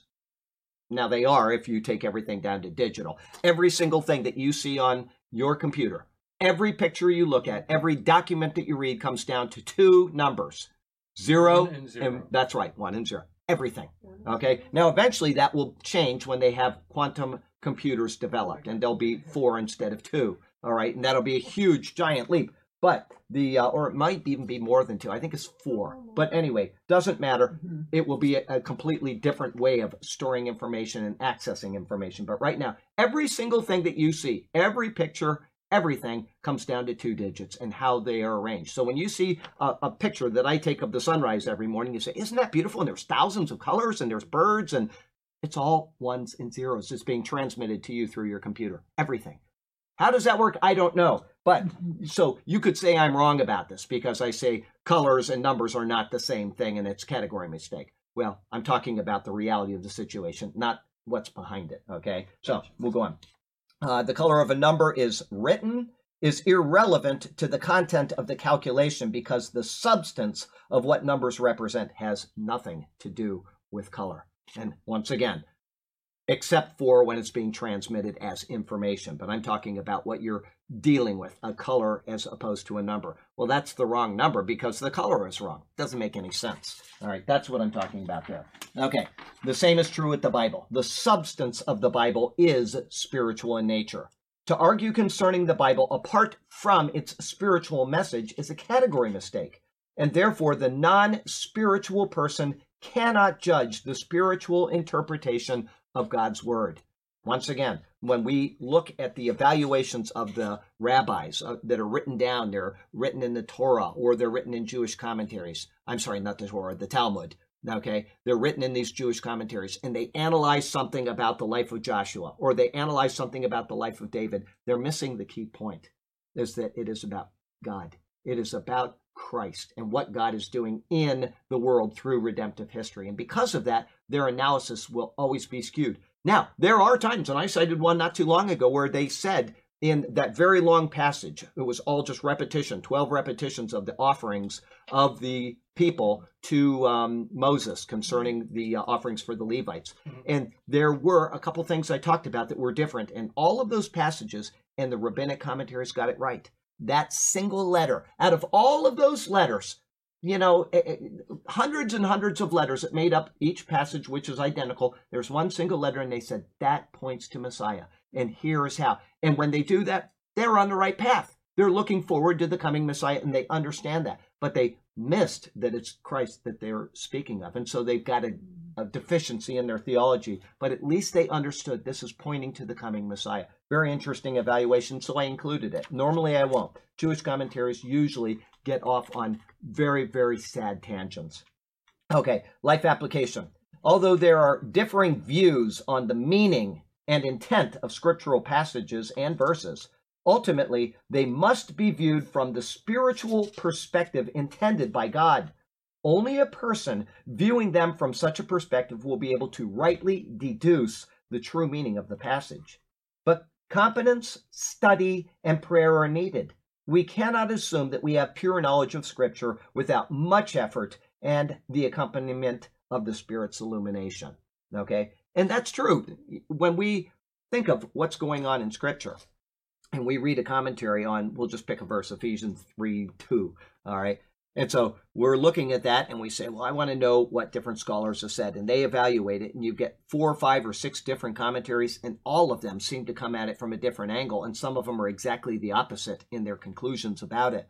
Now, they are if you take everything down to digital. Every single thing that you see on your computer, every picture you look at, every document that you read comes down to two numbers zero, and zero. and that's right, one and zero. Everything. Okay. Now, eventually that will change when they have quantum computers developed, and there'll be four instead of two. All right. And that'll be a huge, giant leap. But the, uh, or it might even be more than two. I think it's four. But anyway, doesn't matter. It will be a, a completely different way of storing information and accessing information. But right now, every single thing that you see, every picture, everything comes down to two digits and how they are arranged. So when you see a, a picture that I take of the sunrise every morning, you say, Isn't that beautiful? And there's thousands of colors and there's birds and it's all ones and zeros. It's being transmitted to you through your computer. Everything. How does that work? I don't know. But so you could say I'm wrong about this because I say colors and numbers are not the same thing and it's category mistake. Well, I'm talking about the reality of the situation, not what's behind it. Okay. So we'll go on. Uh, the color of a number is written is irrelevant to the content of the calculation because the substance of what numbers represent has nothing to do with color. And once again, except for when it's being transmitted as information. But I'm talking about what you're dealing with, a color as opposed to a number. Well, that's the wrong number because the color is wrong. Doesn't make any sense. All right, that's what I'm talking about there. Okay, the same is true with the Bible. The substance of the Bible is spiritual in nature. To argue concerning the Bible apart from its spiritual message is a category mistake, and therefore the non spiritual person cannot judge the spiritual interpretation of God's Word. Once again, when we look at the evaluations of the rabbis uh, that are written down, they're written in the Torah or they're written in Jewish commentaries. I'm sorry, not the Torah, the Talmud. Okay, they're written in these Jewish commentaries and they analyze something about the life of Joshua or they analyze something about the life of David. They're missing the key point is that it is about God. It is about Christ and what God is doing in the world through redemptive history. And because of that, their analysis will always be skewed. Now, there are times, and I cited one not too long ago, where they said in that very long passage, it was all just repetition, 12 repetitions of the offerings of the people to um, Moses concerning the uh, offerings for the Levites. And there were a couple things I talked about that were different. And all of those passages and the rabbinic commentaries got it right. That single letter, out of all of those letters, you know, eh, eh, hundreds and hundreds of letters that made up each passage, which is identical. There's one single letter, and they said that points to Messiah. And here is how. And when they do that, they're on the right path. They're looking forward to the coming Messiah, and they understand that. But they missed that it's Christ that they're speaking of. And so they've got a, a deficiency in their theology. But at least they understood this is pointing to the coming Messiah. Very interesting evaluation, so I included it. Normally I won't. Jewish commentaries usually get off on very, very sad tangents. Okay, life application. Although there are differing views on the meaning and intent of scriptural passages and verses, Ultimately, they must be viewed from the spiritual perspective intended by God. Only a person viewing them from such a perspective will be able to rightly deduce the true meaning of the passage. Competence, study, and prayer are needed. We cannot assume that we have pure knowledge of Scripture without much effort and the accompaniment of the Spirit's illumination. Okay? And that's true. When we think of what's going on in Scripture, and we read a commentary on, we'll just pick a verse, Ephesians 3 2. All right. And so we're looking at that and we say, well, I want to know what different scholars have said. And they evaluate it, and you get four or five or six different commentaries, and all of them seem to come at it from a different angle. And some of them are exactly the opposite in their conclusions about it.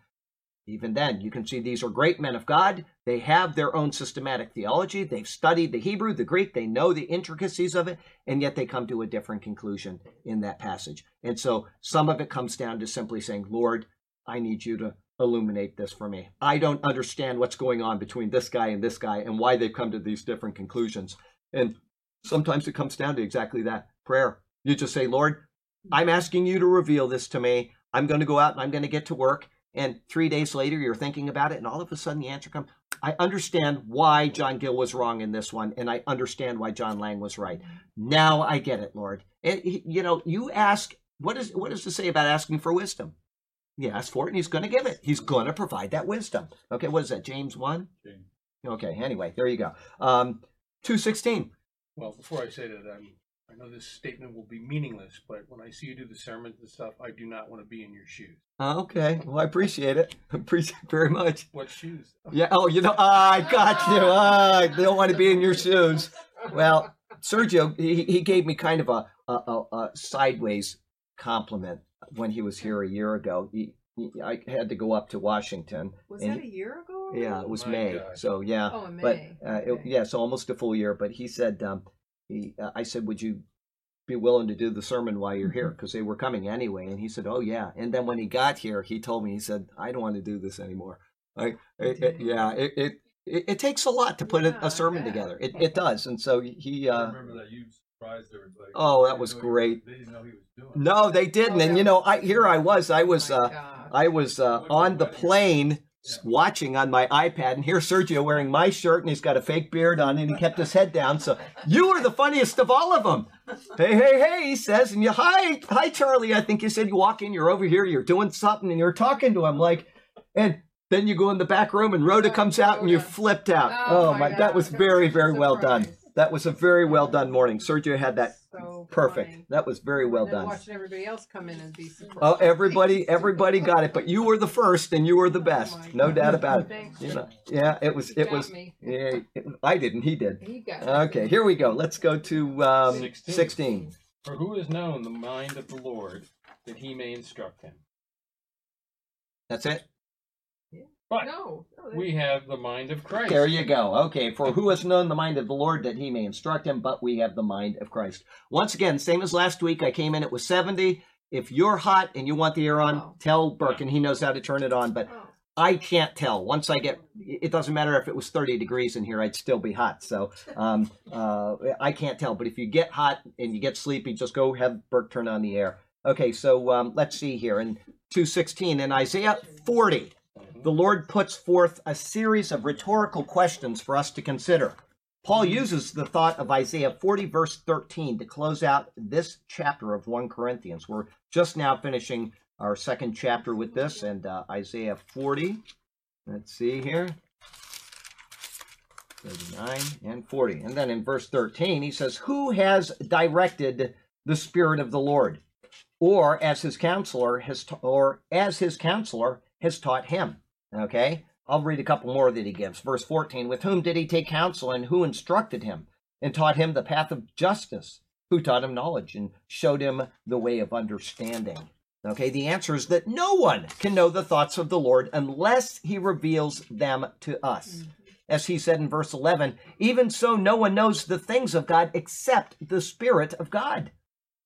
Even then, you can see these are great men of God. They have their own systematic theology. They've studied the Hebrew, the Greek, they know the intricacies of it, and yet they come to a different conclusion in that passage. And so some of it comes down to simply saying, Lord, I need you to illuminate this for me. I don't understand what's going on between this guy and this guy and why they've come to these different conclusions. And sometimes it comes down to exactly that prayer. You just say, Lord, I'm asking you to reveal this to me. I'm going to go out and I'm going to get to work. And three days later, you're thinking about it, and all of a sudden the answer comes. I understand why John Gill was wrong in this one, and I understand why John Lang was right. Now I get it, Lord. And, you know, you ask, what is what does it say about asking for wisdom? You ask for it, and he's going to give it. He's going to provide that wisdom. Okay, what is that? James one. James. Okay. Anyway, there you go. Um, two sixteen. Well, before I say that, I'm, I know this statement will be meaningless, but when I see you do the sermons and stuff, I do not want to be in your shoes. Okay. Well, I appreciate it. <laughs> Appreciate it very much. What shoes? Yeah. Oh, you know, I got you. <laughs> Ah, I don't want to be in your shoes. Well, Sergio, he, he gave me kind of a, a, a, a sideways compliment when he was here a year ago. He, he, I had to go up to Washington. Was and that a year ago? Yeah, it was My May. God. So yeah, Oh, in but May. uh, it, Okay. yeah, so almost a full year. But he said, um, he, uh, I said, would you be willing to do the sermon while you're Mm-hmm. here? Because they were coming anyway. And he said, oh yeah. And then when he got here, he told me, he said, I don't want to do this anymore. I, it, it, yeah, it, it, it, it takes a lot to put a, Yeah, a sermon yeah. together. It, <laughs> it does. And so he, I uh, remember that you surprised everybody. Oh, that was didn't know he great. They didn't know he was doing. no, they didn't. Oh, and you know, I here I was. I was. Oh uh, God. I was uh, on the plane s- watching on my iPad, and here's Sergio wearing my shirt, and he's got a fake beard on, and he kept his head down. So you were the funniest of all of them. Hey, hey, hey, he says, and you, hi, hi, Charlie. I think you said you walk in, you're over here, you're doing something, and you're talking to him like, and then you go in the back room, and Rhoda comes out, and you flipped out. Oh, Oh my my, that was very, very well done. Surprise. That was a very well done morning. Sergio had that So perfect. funny. That was very well And then done. Watching everybody else come in and be surprised. Oh, everybody, everybody got it, but you were the first, and you were the best, Oh no God. doubt about it. You know, yeah, it was, it was. me. Yeah, it- I didn't. He did. He got me. Okay, here we go. Let's go to um, 16. 16. For who has known the mind of the Lord that he may instruct him? That's it. But No. no we have the mind of Christ. There you go. Okay, for who has known the mind of the Lord that he may instruct him, but we have the mind of Christ. Once again, same as last week, I came in, it was 70. If you're hot and you want the air on, Oh. tell Burke and he knows how to turn it on. But Oh. I can't tell. Once I get, it doesn't matter if it was 30 degrees in here, I'd still be hot. So um, <laughs> uh, I can't tell. But if you get hot and you get sleepy, just go have Burke turn on the air. Okay, so um, let's see here. In 216, in Isaiah 40, the Lord puts forth a series of rhetorical questions for us to consider. Paul uses the thought of Isaiah 40, verse 13, to close out this chapter of 1 Corinthians. We're just now finishing our second chapter with this, and uh, Isaiah 40. Let's see here 39 and 40. And then in verse 13, he says, Who has directed the Spirit of the Lord? Or as his counselor has, ta- or as his counselor has taught him. Okay, I'll read a couple more that he gives. Verse 14 With whom did he take counsel, and who instructed him, and taught him the path of justice? Who taught him knowledge, and showed him the way of understanding? Okay, the answer is that no one can know the thoughts of the Lord unless he reveals them to us. Mm-hmm. As he said in verse 11, even so, no one knows the things of God except the Spirit of God.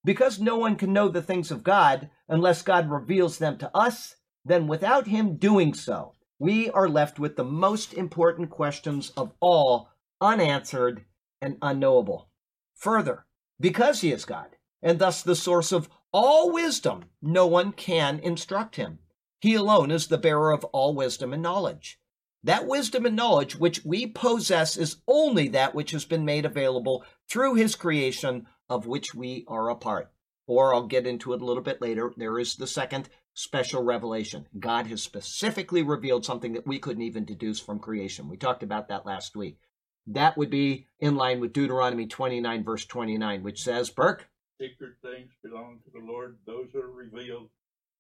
Because no one can know the things of God unless God reveals them to us, then without him doing so, we are left with the most important questions of all unanswered and unknowable. Further, because he is God, and thus the source of all wisdom, no one can instruct him. He alone is the bearer of all wisdom and knowledge. That wisdom and knowledge which we possess is only that which has been made available through his creation, of which we are a part. Or I'll get into it a little bit later. There is the second special revelation. God has specifically revealed something that we couldn't even deduce from creation. We talked about that last week. That would be in line with Deuteronomy 29, verse 29, which says, Burke, Secret things belong to the Lord. Those that are revealed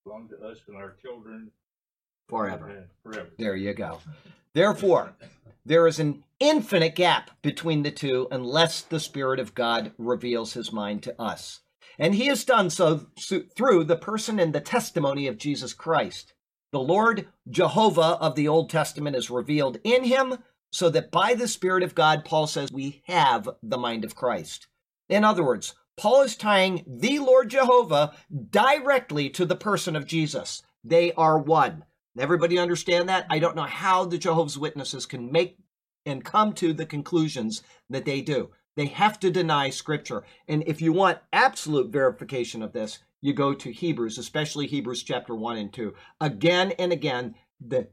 belong to us and our children forever. forever. There you go. Therefore, there is an infinite gap between the two unless the Spirit of God reveals his mind to us. And he has done so through the person and the testimony of Jesus Christ. The Lord Jehovah of the Old Testament is revealed in him, so that by the Spirit of God, Paul says, we have the mind of Christ. In other words, Paul is tying the Lord Jehovah directly to the person of Jesus. They are one. Everybody understand that? I don't know how the Jehovah's Witnesses can make and come to the conclusions that they do. They have to deny scripture. And if you want absolute verification of this, you go to Hebrews, especially Hebrews chapter 1 and 2. Again and again, the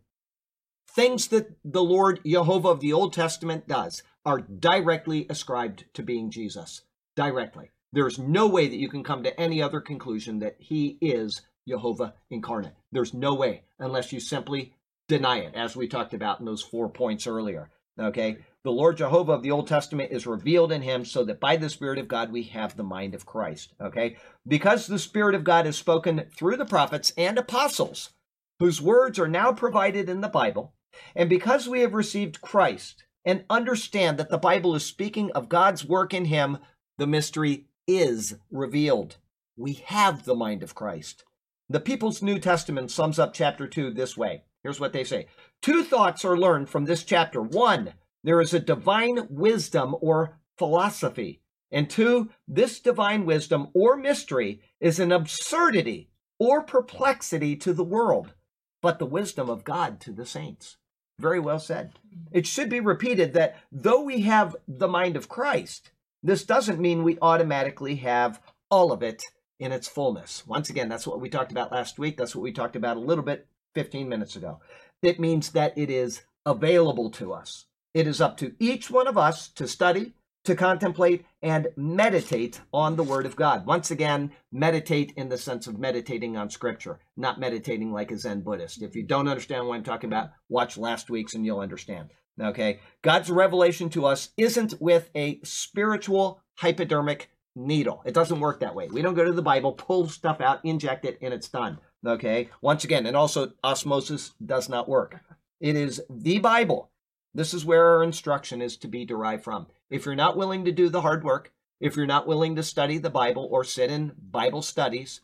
things that the Lord Jehovah of the Old Testament does are directly ascribed to being Jesus. Directly. There's no way that you can come to any other conclusion that he is Jehovah incarnate. There's no way unless you simply deny it, as we talked about in those four points earlier. Okay? The Lord Jehovah of the Old Testament is revealed in him so that by the Spirit of God we have the mind of Christ. Okay? Because the Spirit of God is spoken through the prophets and apostles, whose words are now provided in the Bible, and because we have received Christ and understand that the Bible is speaking of God's work in him, the mystery is revealed. We have the mind of Christ. The People's New Testament sums up chapter 2 this way. Here's what they say Two thoughts are learned from this chapter. One, there is a divine wisdom or philosophy. And two, this divine wisdom or mystery is an absurdity or perplexity to the world, but the wisdom of God to the saints. Very well said. It should be repeated that though we have the mind of Christ, this doesn't mean we automatically have all of it in its fullness. Once again, that's what we talked about last week. That's what we talked about a little bit 15 minutes ago. It means that it is available to us. It is up to each one of us to study, to contemplate, and meditate on the Word of God. Once again, meditate in the sense of meditating on Scripture, not meditating like a Zen Buddhist. If you don't understand what I'm talking about, watch last week's and you'll understand. Okay? God's revelation to us isn't with a spiritual hypodermic needle. It doesn't work that way. We don't go to the Bible, pull stuff out, inject it, and it's done. Okay? Once again, and also osmosis does not work. It is the Bible. This is where our instruction is to be derived from. If you're not willing to do the hard work, if you're not willing to study the Bible or sit in Bible studies,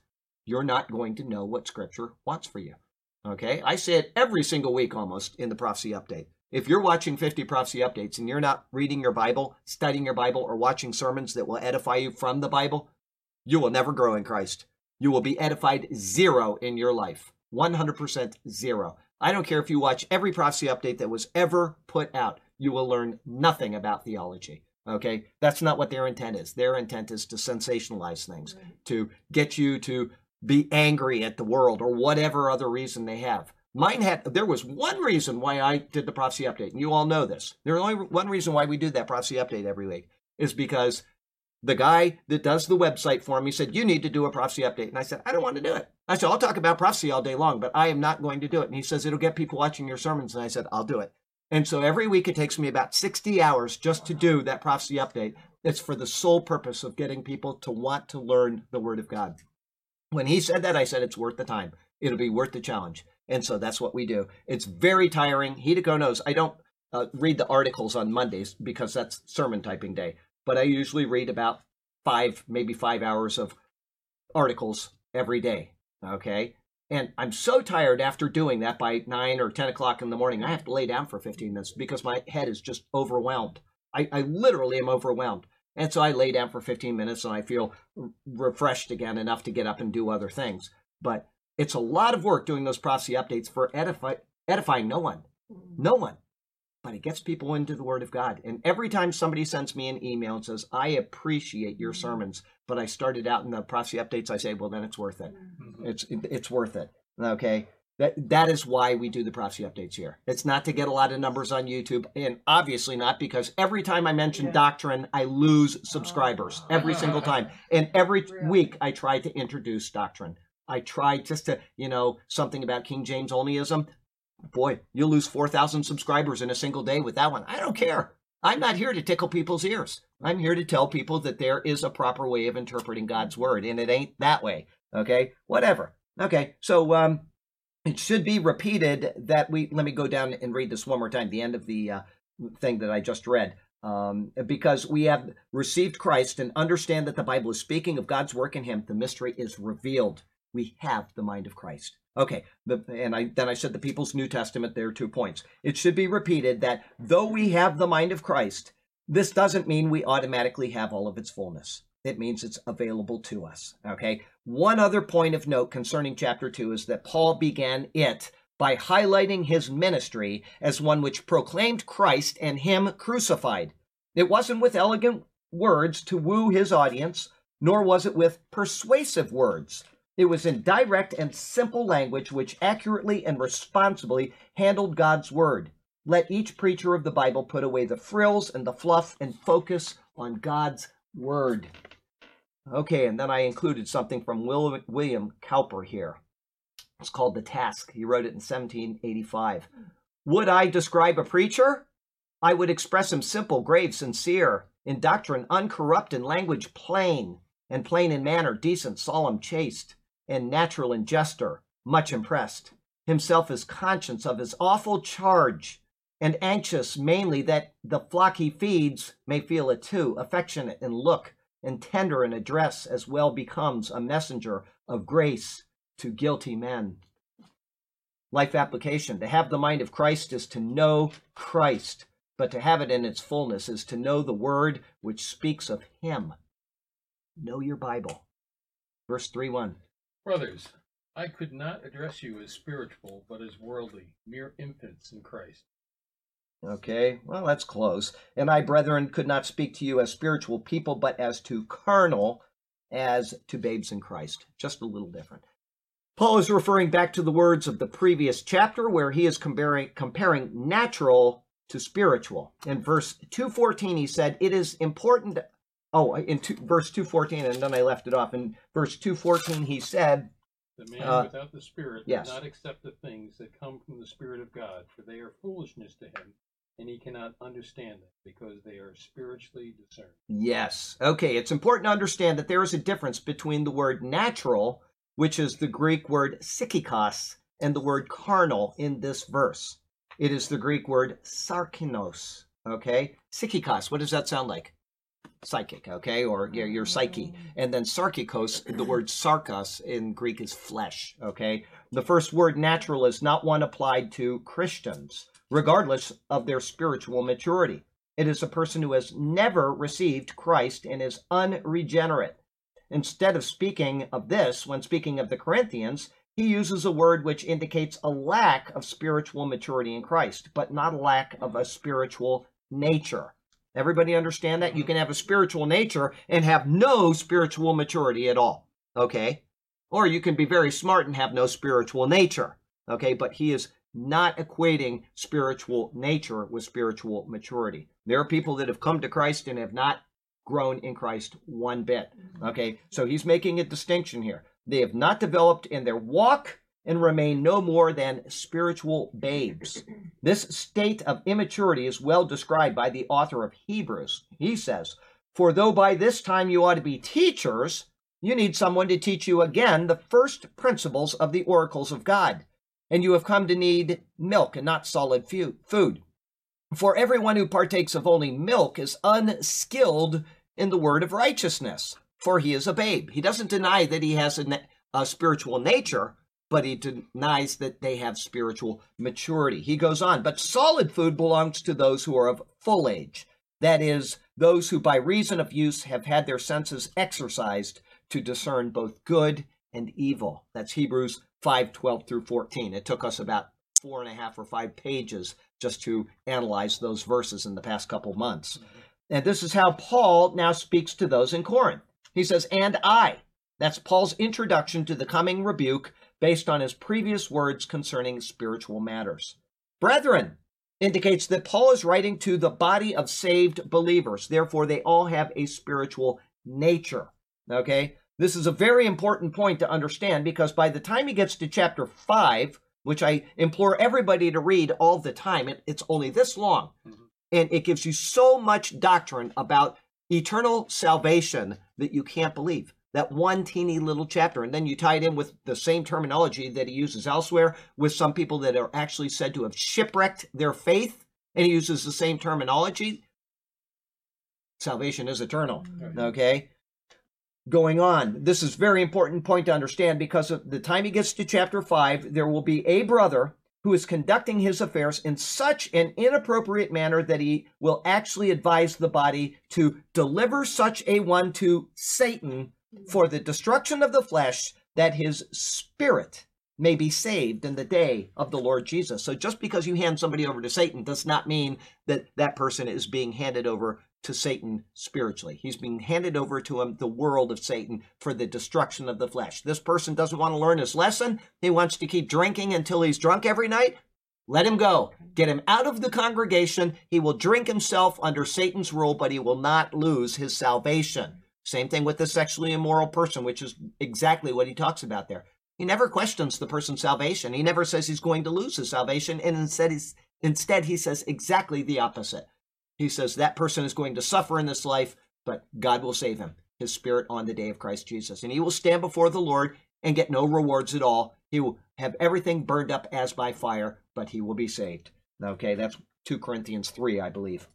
you're not going to know what Scripture wants for you. Okay? I say it every single week almost in the prophecy update. If you're watching 50 prophecy updates and you're not reading your Bible, studying your Bible, or watching sermons that will edify you from the Bible, you will never grow in Christ. You will be edified zero in your life. 100% zero. I don't care if you watch every prophecy update that was ever put out, you will learn nothing about theology. Okay? That's not what their intent is. Their intent is to sensationalize things, to get you to be angry at the world or whatever other reason they have. Mine had, there was one reason why I did the prophecy update, and you all know this. There's only one reason why we do that prophecy update every week is because the guy that does the website for me said, You need to do a prophecy update. And I said, I don't want to do it. I said, I'll talk about prophecy all day long, but I am not going to do it. And he says, It'll get people watching your sermons. And I said, I'll do it. And so every week it takes me about 60 hours just to do that prophecy update. It's for the sole purpose of getting people to want to learn the Word of God. When he said that, I said, It's worth the time. It'll be worth the challenge. And so that's what we do. It's very tiring. Hideko knows I don't uh, read the articles on Mondays because that's sermon typing day, but I usually read about five, maybe five hours of articles every day. Okay. And I'm so tired after doing that by nine or 10 o'clock in the morning, I have to lay down for 15 minutes because my head is just overwhelmed. I, I literally am overwhelmed. And so I lay down for 15 minutes and I feel refreshed again enough to get up and do other things. But it's a lot of work doing those prophecy updates for edify, edifying no one. No one. But it gets people into the Word of God. And every time somebody sends me an email and says, I appreciate your sermons, but I started out in the prophecy updates, I say, well, then it's worth it. Mhm. It's it's worth it. Okay. That that is why we do the prophecy updates here. It's not to get a lot of numbers on YouTube, and obviously not because every time I mention Yeah. doctrine, I lose subscribers every single <laughs> time. And every Really? week I try to introduce doctrine. I try just to, you know, something about King James onlyism. Boy, you'll lose 4,000 subscribers in a single day with that one. I don't care. I'm not here to tickle people's ears. I'm here to tell people that there is a proper way of interpreting God's word, and it ain't that way. Okay? Whatever. Okay, so um, it should be repeated that we, let me go down and read this one more time, the end of the uh, thing that I just read. Um, because we have received Christ and understand that the Bible is speaking of God's work in Him, the mystery is revealed. We have the mind of Christ. Okay, the, and I then I said the people's New Testament. There are two points. It should be repeated that though we have the mind of Christ, this doesn't mean we automatically have all of its fullness. It means it's available to us. Okay. One other point of note concerning chapter two is that Paul began it by highlighting his ministry as one which proclaimed Christ and Him crucified. It wasn't with elegant words to woo his audience, nor was it with persuasive words. It was in direct and simple language which accurately and responsibly handled God's word. Let each preacher of the Bible put away the frills and the fluff and focus on God's word. Okay, and then I included something from Will, William Cowper here. It's called The Task. He wrote it in 1785. Would I describe a preacher? I would express him simple, grave, sincere, in doctrine uncorrupt, in language plain, and plain in manner, decent, solemn, chaste, and natural in gesture, much impressed. Himself is conscious of his awful charge, and anxious mainly that the flock he feeds may feel it too, affectionate in look, and tender in address, as well becomes a messenger of grace to guilty men. Life application. To have the mind of Christ is to know Christ, but to have it in its fullness is to know the word which speaks of him. Know your Bible. Verse 3 1. Brothers, I could not address you as spiritual, but as worldly, mere infants in Christ. Okay, well, that's close. And I, brethren, could not speak to you as spiritual people, but as to carnal, as to babes in Christ. Just a little different. Paul is referring back to the words of the previous chapter where he is comparing, comparing natural to spiritual. In verse 214, he said, It is important. Oh, in two, verse 214, and then I left it off. In verse 214, he said, The man Uh, without the Spirit yes. does not accept the things that come from the Spirit of God, for they are foolishness to him, and he cannot understand them, because they are spiritually discerned. Yes. Okay, it's important to understand that there is a difference between the word natural, which is the Greek word psychikos, and the word carnal in this verse. It is the Greek word sarkinos. Okay? Psychikos, what does that sound like? Psychic, okay? Or your, your psyche. And then sarkikos, the word sarkos in Greek is flesh, okay? The first word natural is not one applied to Christians, regardless of their spiritual maturity. It is a person who has never received Christ and is unregenerate. Instead of speaking of this, when speaking of the Corinthians, he uses a word which indicates a lack of spiritual maturity in Christ, but not a lack of a spiritual nature. Everybody understand that? You can have a spiritual nature and have no spiritual maturity at all. Okay? Or you can be very smart and have no spiritual nature. Okay? But he is not equating spiritual nature with spiritual maturity. There are people that have come to Christ and have not grown in Christ one bit. Mm-hmm. Okay, so he's making a distinction here. They have not developed in their walk and remain no more than spiritual babes. This state of immaturity is well described by the author of Hebrews. He says, For though by this time you ought to be teachers, you need someone to teach you again the first principles of the oracles of God. And you have come to need milk and not solid food. For everyone who partakes of only milk is unskilled in the word of righteousness, for he is a babe. He doesn't deny that he has a, a spiritual nature, but he denies that they have spiritual maturity. He goes on, but solid food belongs to those who are of full age. That is, those who by reason of use have had their senses exercised to discern both good and evil. That's Hebrews 5 12 through 14. It took us about four and a half or five pages just to analyze those verses in the past couple months. Mm-hmm. And this is how Paul now speaks to those in Corinth. He says, And I. That's Paul's introduction to the coming rebuke based on his previous words concerning spiritual matters. Brethren indicates that Paul is writing to the body of saved believers. Therefore, they all have a spiritual nature. Okay? This is a very important point to understand because by the time he gets to chapter 5, which I implore everybody to read all the time, it, it's only this long. Mm-hmm. And it gives you so much doctrine about eternal salvation that you can't believe. That one teeny little chapter. And then you tie it in with the same terminology that he uses elsewhere with some people that are actually said to have shipwrecked their faith. And he uses the same terminology. Salvation is eternal. Mm-hmm. Okay? Going on. This is very important point to understand because of the time he gets to chapter 5, there will be a brother who is conducting his affairs in such an inappropriate manner that he will actually advise the body to deliver such a one to Satan for the destruction of the flesh, that his spirit may be saved in the day of the Lord Jesus. So just because you hand somebody over to Satan does not mean that that person is being handed over to Satan spiritually. He's being handed over to him, the world of Satan, for the destruction of the flesh. This person doesn't want to learn his lesson. He wants to keep drinking until he's drunk every night. Let him go. Get him out of the congregation. He will drink himself under Satan's rule, but he will not lose his salvation. Same thing with the sexually immoral person, which is exactly what he talks about there. He never questions the person's salvation. He never says he's going to lose his salvation, and instead, he's, instead he says exactly the opposite. He says that person is going to suffer in this life, but God will save him, his spirit on the day of Christ Jesus. And he will stand before the Lord and get no rewards at all. He will have everything burned up as by fire, but he will be saved. Okay, that's 2 Corinthians 3, I believe.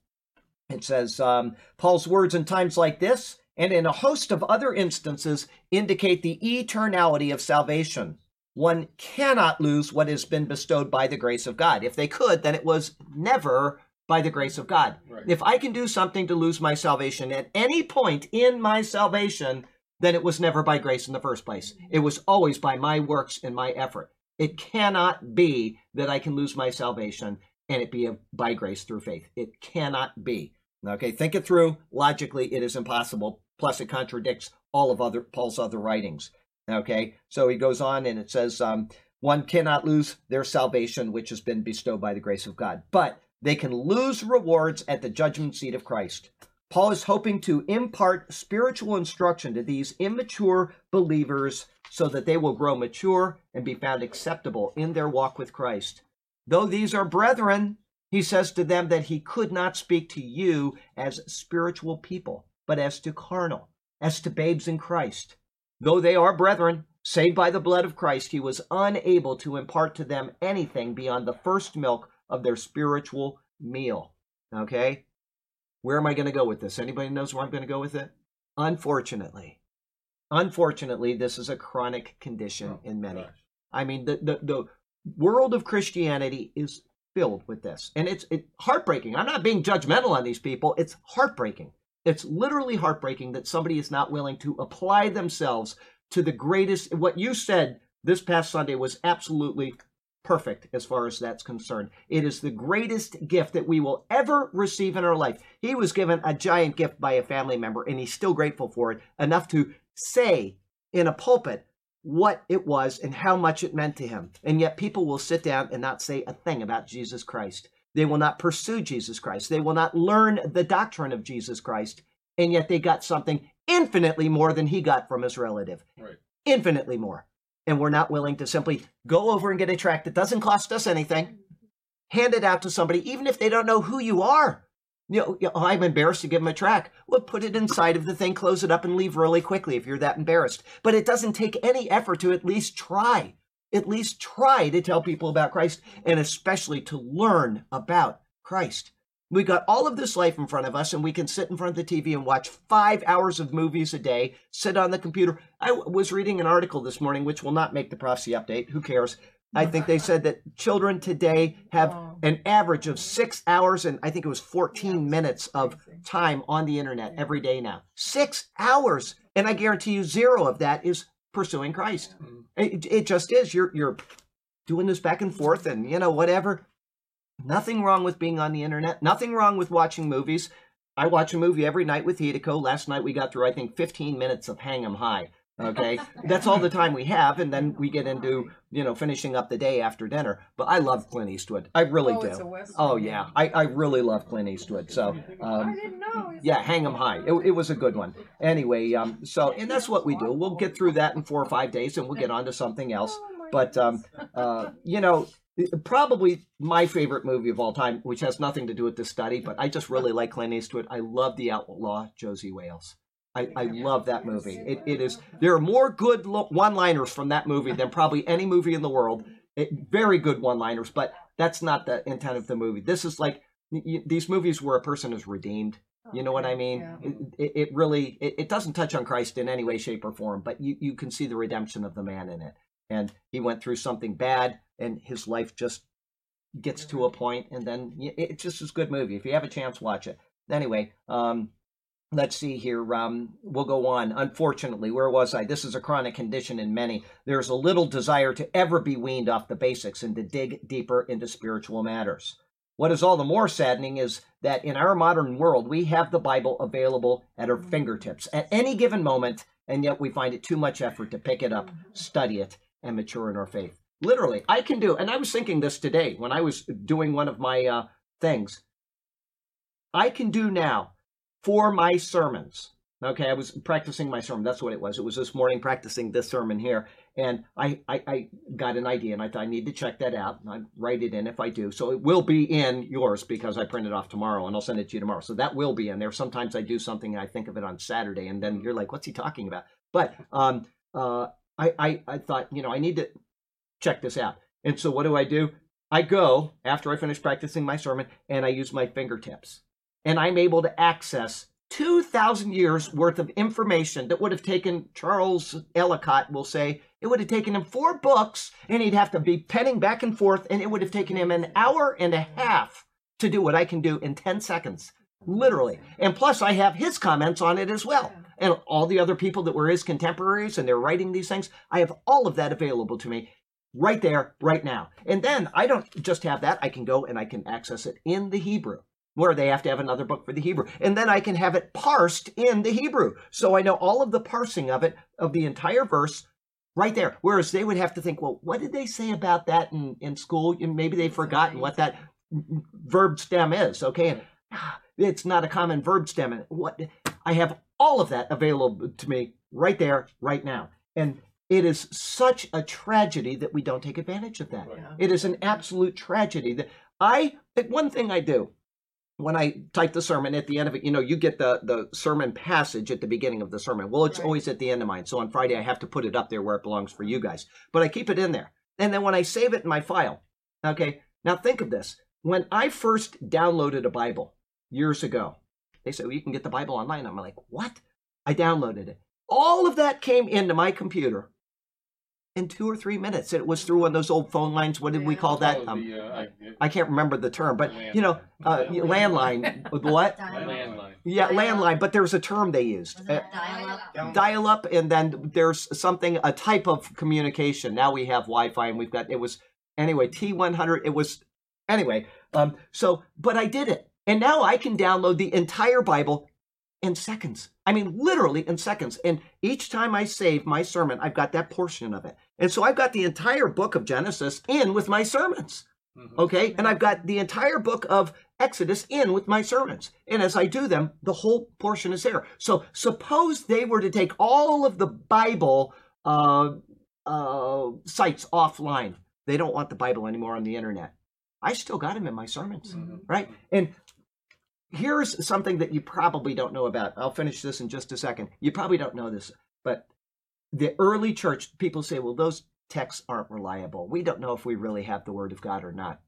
It says, um, Paul's words in times like this and in a host of other instances indicate the eternality of salvation. One cannot lose what has been bestowed by the grace of God. If they could, then it was never by the grace of God. Right. If I can do something to lose my salvation at any point in my salvation, then it was never by grace in the first place. It was always by my works and my effort. It cannot be that I can lose my salvation and it be by grace through faith. It cannot be. Okay, think it through. Logically, it is impossible. Plus, it contradicts all of other Paul's other writings. Okay, so he goes on and it says, um, one cannot lose their salvation, which has been bestowed by the grace of God, but they can lose rewards at the judgment seat of Christ. Paul is hoping to impart spiritual instruction to these immature believers so that they will grow mature and be found acceptable in their walk with Christ. Though these are brethren, he says to them that he could not speak to you as spiritual people, but as to carnal, as to babes in Christ. Though they are brethren, saved by the blood of Christ, he was unable to impart to them anything beyond the first milk of their spiritual meal. Okay? Where am I going to go with this? Anybody knows where I'm going to go with it? Unfortunately, unfortunately, this is a chronic condition Oh, in many. gosh. I mean, the, the, the world of Christianity is filled with this. And it's it, heartbreaking. I'm not being judgmental on these people. It's heartbreaking. It's literally heartbreaking that somebody is not willing to apply themselves to the greatest. What you said this past Sunday was absolutely perfect as far as that's concerned. It is the greatest gift that we will ever receive in our life. He was given a giant gift by a family member, and he's still grateful for it, enough to say in a pulpit what it was and how much it meant to him. And yet people will sit down and not say a thing about Jesus Christ. They will not pursue Jesus Christ. They will not learn the doctrine of Jesus Christ. And yet they got something infinitely more than he got from his relative. Right. Infinitely more. And we're not willing to simply go over and get a tract that doesn't cost us anything, hand it out to somebody, even if they don't know who you are. You know, you know, I'm embarrassed to give them a track. Well, put it inside of the thing, close it up, and leave really quickly if you're that embarrassed. But it doesn't take any effort to at least try, at least try to tell people about Christ, and especially to learn about Christ. We got all of this life in front of us, and we can sit in front of the TV and watch five hours of movies a day, sit on the computer. I was reading an article this morning, which will not make the prophecy update. Who cares? I think they said that children today have an average of six hours and I think it was 14 minutes of time on the internet every day now. Six hours. And I guarantee you, zero of that is pursuing Christ. Mm-hmm. It, it just is. You're, you're doing this back and forth and, you know, whatever. Nothing wrong with being on the internet. Nothing wrong with watching movies. I watch a movie every night with Hideko. Last night we got through, I think, 15 minutes of Hang 'em High. Okay, that's all the time we have, and then we get into you know finishing up the day after dinner. But I love Clint Eastwood. I really oh, do. It's a Western. Oh yeah, I, I really love Clint Eastwood. So I um, didn't know. yeah, hang 'em high. It, it was a good one. Anyway, um, so and that's what we do. We'll get through that in four or five days, and we'll get on to something else. Oh, But um, uh, you know, probably my favorite movie of all time, which has nothing to do with this study, but I just really like Clint Eastwood. I love the outlaw Josey Wales. I, I love that movie. It, it is there are more good lo- one-liners from that movie than probably any movie in the world. It, very good one-liners, but that's not the intent of the movie. This is like these movies where a person is redeemed. You know what I mean? Yeah. It, it, really it, it doesn't touch on Christ in any way, shape, or form, but you, you can see the redemption of the man in it. And he went through something bad, and his life just gets to a point, and then it, it's just a good movie. If you have a chance, watch it. Anyway, um, let's see here. Um, we'll go on. Unfortunately, where was I? This is a chronic condition in many. There's a little desire to ever be weaned off the basics and to dig deeper into spiritual matters. What is all the more saddening is that in our modern world, we have the Bible available at our fingertips at any given moment, and yet we find it too much effort to pick it up, study it, and mature in our faith. Literally, I can do, and I was thinking this today when I was doing one of my uh, things. I can do now for my sermons. Okay, I was practicing my sermon. That's what it was. It was this morning practicing this sermon here. And I, I, I got an idea and I thought I need to check that out. And I write it in if I do. So it will be in yours because I print it off tomorrow and I'll send it to you tomorrow. So that will be in there. Sometimes I do something and I think of it on Saturday and then you're like, what's he talking about? But um, uh, I, I, I thought, you know, I need to check this out. And so what do I do? I go after I finish practicing my sermon and I use my fingertips and I'm able to access 2,000 years worth of information that would have taken Charles Ellicott, will say, it would have taken him four books and he'd have to be penning back and forth and it would have taken him an hour and a half to do what I can do in 10 seconds. Literally. And plus, I have his comments on it as well. And all the other people that were his contemporaries and they're writing these things, I have all of that available to me right there, right now. And then I don't just have that, I can go and I can access it in the Hebrew where they have to have another book for the Hebrew. And then I can have it parsed in the Hebrew. So I know all of the parsing of it, of the entire verse, right there. Whereas they would have to think, well, what did they say about that in, in school? And maybe they've forgotten what that verb stem is. Okay. And ah, it's not a common verb stem. And what I have all of that available to me right there, right now. And it is such a tragedy that we don't take advantage of that. Yeah. It is an absolute tragedy that I one thing I do when I type the sermon at the end of it, you know, you get the the sermon passage at the beginning of the sermon. Well, it's Right. always at the end of mine. So on Friday I have to put it up there where it belongs for you guys. But I keep it in there. And then when I save it in my file, okay, now think of this. When I first downloaded a Bible years ago, they said, well, you can get the Bible online. I'm like, what? I downloaded it. All of that came into my computer in two or three minutes. It was through one of those old phone lines. What did we call that? Oh, Um, the, uh, I- I can't remember the term, but you know, uh, landline. What? <laughs> landline. Yeah, landline. But there's a term they used. Uh, dial-up? dial up and then there's something a type of communication now we have wi-fi and we've got it was anyway t100 it was anyway um so but i did it and now i can download the entire bible in seconds i mean literally in seconds and each time i save my sermon i've got that portion of it and so i've got the entire book of genesis in with my sermons Mhm. Okay. And I've got the entire book of Exodus in with my sermons. And as I do them, the whole portion is there. So suppose they were to take all of the Bible uh, uh, sites offline. They don't want the Bible anymore on the internet. I still got them in my sermons, Mhm. right? And here's something that you probably don't know about. I'll finish this in just a second. You probably don't know this, but the early church, people say, well, those texts aren't reliable. We don't know if we really have the word of God or not.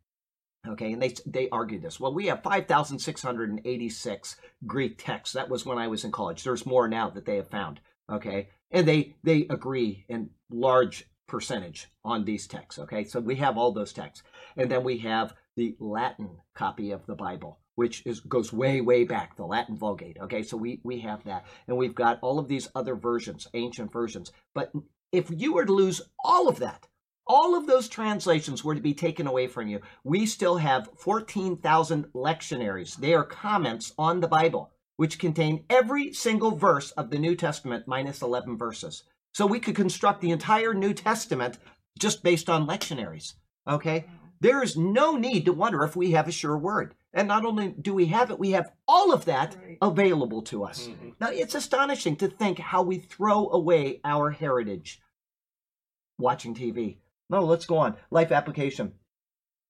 Okay, and they they argue this. Well, we have 5,686 Greek texts. That was when I was in college. There's more now that they have found. Okay, and they they agree in large percentage on these texts. Okay, so we have all those texts, and then we have the Latin copy of the Bible, which is goes way way back, the Latin Vulgate. Okay, so we we have that, and we've got all of these other versions, ancient versions. But if you were to lose all of that, all of those translations were to be taken away from you, we still have 14,000 lectionaries. They are comments on the Bible, which contain every single verse of the New Testament minus 11 verses. So we could construct the entire New Testament just based on lectionaries. Okay? There is no need to wonder if we have a sure word. And not only do we have it, we have all of that Right. available to us. Mhm. Now, it's astonishing to think how we throw away our heritage watching TV. No, let's go on. Life application.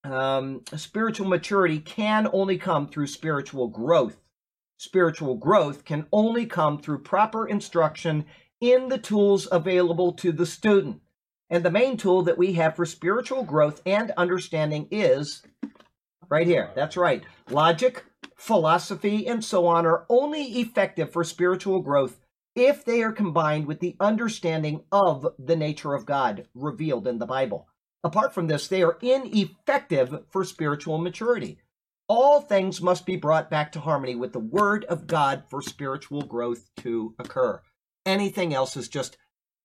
Um, spiritual maturity can only come through spiritual growth. Spiritual growth can only come through proper instruction in the tools available to the student. And the main tool that we have for spiritual growth and understanding is right here. That's right. Logic, philosophy, and so on are only effective for spiritual growth if they are combined with the understanding of the nature of God revealed in the Bible. Apart from this, they are ineffective for spiritual maturity. All things must be brought back to harmony with the Word of God for spiritual growth to occur. Anything else is just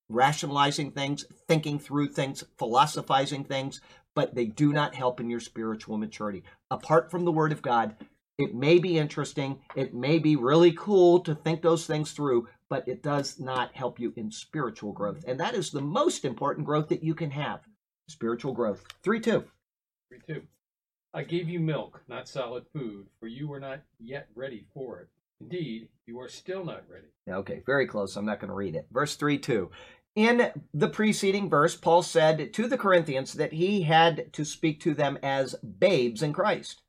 rationalizing things, thinking through things, philosophizing things, but they do not help in your spiritual maturity. Apart from the Word of God, it may be interesting, it may be really cool to think those things through, but it does not help you in spiritual growth. And that is the most important growth that you can have spiritual growth. 3 2. Three, two. I gave you milk, not solid food, for you were not yet ready for it. Indeed, you are still not ready. Okay, very close. I'm not going to read it. Verse 3 2. In the preceding verse, Paul said to the Corinthians that he had to speak to them as babes in Christ.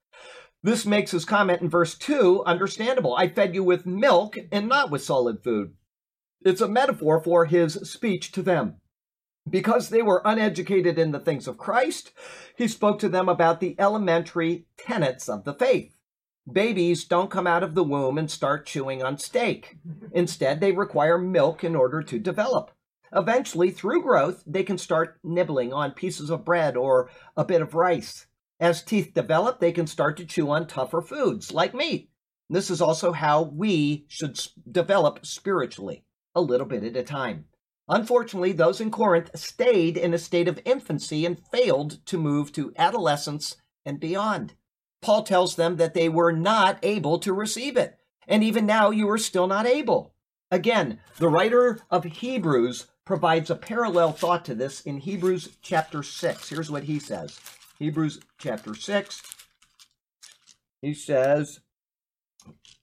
This makes his comment in verse 2 understandable. I fed you with milk and not with solid food. It's a metaphor for his speech to them. Because they were uneducated in the things of Christ, he spoke to them about the elementary tenets of the faith. Babies don't come out of the womb and start chewing on steak. Instead, they require milk in order to develop. Eventually, through growth, they can start nibbling on pieces of bread or a bit of rice. As teeth develop, they can start to chew on tougher foods like meat. This is also how we should develop spiritually, a little bit at a time. Unfortunately, those in Corinth stayed in a state of infancy and failed to move to adolescence and beyond. Paul tells them that they were not able to receive it. And even now, you are still not able. Again, the writer of Hebrews provides a parallel thought to this in Hebrews chapter 6. Here's what he says Hebrews chapter 6. He says,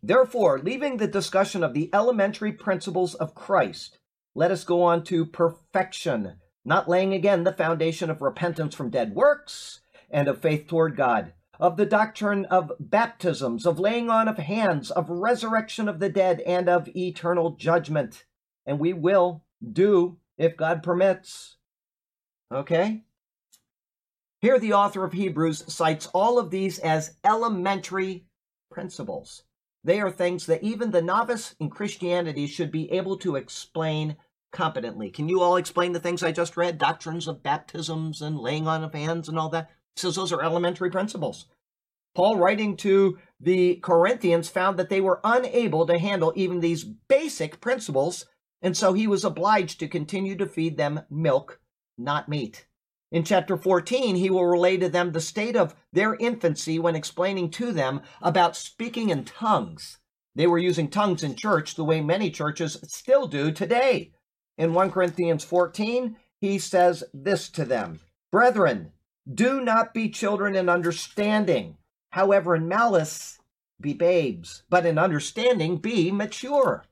Therefore, leaving the discussion of the elementary principles of Christ, let us go on to perfection, not laying again the foundation of repentance from dead works and of faith toward God, of the doctrine of baptisms, of laying on of hands, of resurrection of the dead, and of eternal judgment. And we will do if God permits. Okay? Here, the author of Hebrews cites all of these as elementary principles. They are things that even the novice in Christianity should be able to explain competently. Can you all explain the things I just read? Doctrines of baptisms and laying on of hands and all that? He says those are elementary principles. Paul, writing to the Corinthians, found that they were unable to handle even these basic principles, and so he was obliged to continue to feed them milk, not meat. In chapter 14, he will relay to them the state of their infancy when explaining to them about speaking in tongues. They were using tongues in church the way many churches still do today. In 1 Corinthians 14, he says this to them Brethren, do not be children in understanding. However, in malice, be babes, but in understanding, be mature.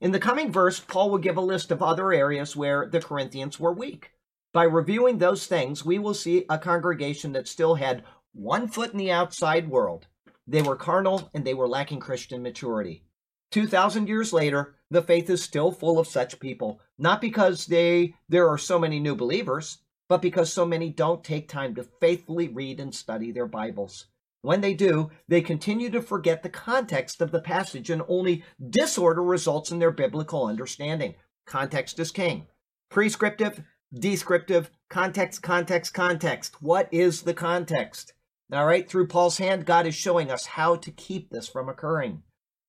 In the coming verse, Paul will give a list of other areas where the Corinthians were weak. By reviewing those things, we will see a congregation that still had one foot in the outside world. They were carnal and they were lacking Christian maturity. 2,000 years later, the faith is still full of such people, not because they there are so many new believers, but because so many don't take time to faithfully read and study their Bibles. When they do, they continue to forget the context of the passage and only disorder results in their biblical understanding. Context is king. Prescriptive, descriptive, context, context, context. What is the context? All right, through Paul's hand, God is showing us how to keep this from occurring.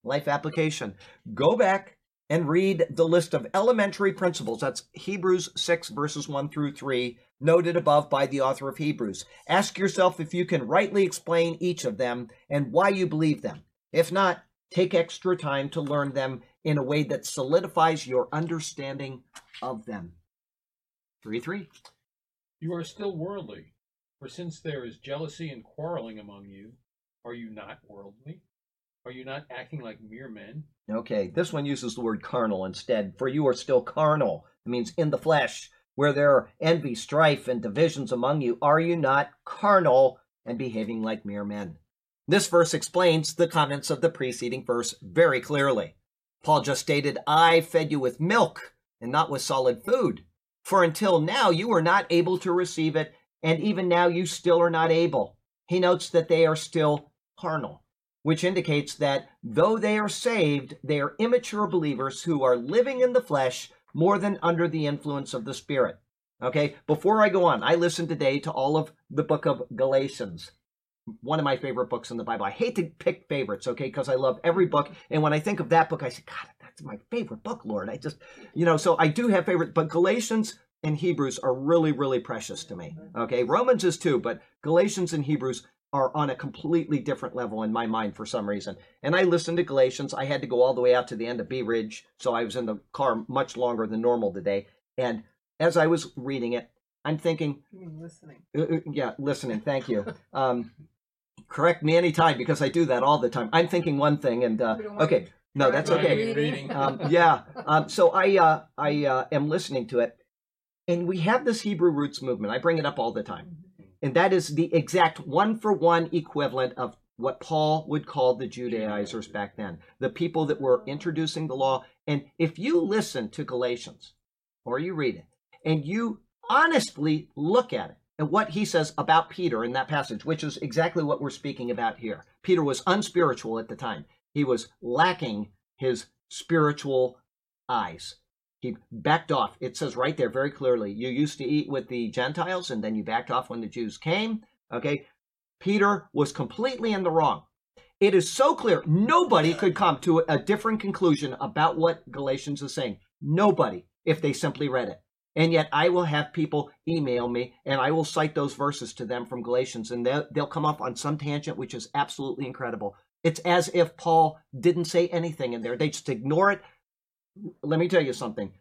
Life application. Go back and read the list of elementary principles. That's Hebrews 6, verses 1 through 3, noted above by the author of Hebrews. Ask yourself if you can rightly explain each of them and why you believe them. If not, take extra time to learn them in a way that solidifies your understanding of them. 3 3. You are still worldly, for since there is jealousy and quarreling among you, are you not worldly? Are you not acting like mere men? Okay, this one uses the word carnal instead. For you are still carnal. It means in the flesh, where there are envy, strife, and divisions among you. Are you not carnal and behaving like mere men? This verse explains the comments of the preceding verse very clearly. Paul just stated, I fed you with milk and not with solid food. For until now you were not able to receive it, and even now you still are not able. He notes that they are still carnal, which indicates that though they are saved, they are immature believers who are living in the flesh more than under the influence of the Spirit. Okay, before I go on, I listened today to all of the book of Galatians one of my favorite books in the Bible. I hate to pick favorites, okay, because I love every book. And when I think of that book, I say, God, that's my favorite book, Lord. I just, you know, so I do have favorite, but Galatians and Hebrews are really, really precious to me. Okay, Romans is too, but Galatians and Hebrews are on a completely different level in my mind for some reason. And I listened to Galatians. I had to go all the way out to the end of B Ridge, so I was in the car much longer than normal today. And as I was reading it, I'm thinking, You mean listening? uh, uh, yeah, listening. Thank you. <laughs> Um, correct me anytime because I do that all the time. I'm thinking one thing, and uh, We don't want okay, no, that's okay. Um, yeah. Um, so I uh, I uh, am listening to it, and we have this Hebrew roots movement. I bring it up all the time, and that is the exact one for one equivalent of what Paul would call the Judaizers back then, the people that were introducing the law. And if you listen to Galatians, or you read it, and you honestly look at it and what he says about Peter in that passage, which is exactly what we're speaking about here. Peter was unspiritual at the time. He was lacking his spiritual eyes. He backed off. It says right there very clearly, you used to eat with the Gentiles and then you backed off when the Jews came. Okay. Peter was completely in the wrong. It is so clear. Nobody could come to a different conclusion about what Galatians is saying. Nobody, if they simply read it. And yet I will have people email me and I will cite those verses to them from Galatians and they'll, they'll come up on some tangent, which is absolutely incredible. It's as if Paul didn't say anything in there. They just ignore it. Let me tell you something.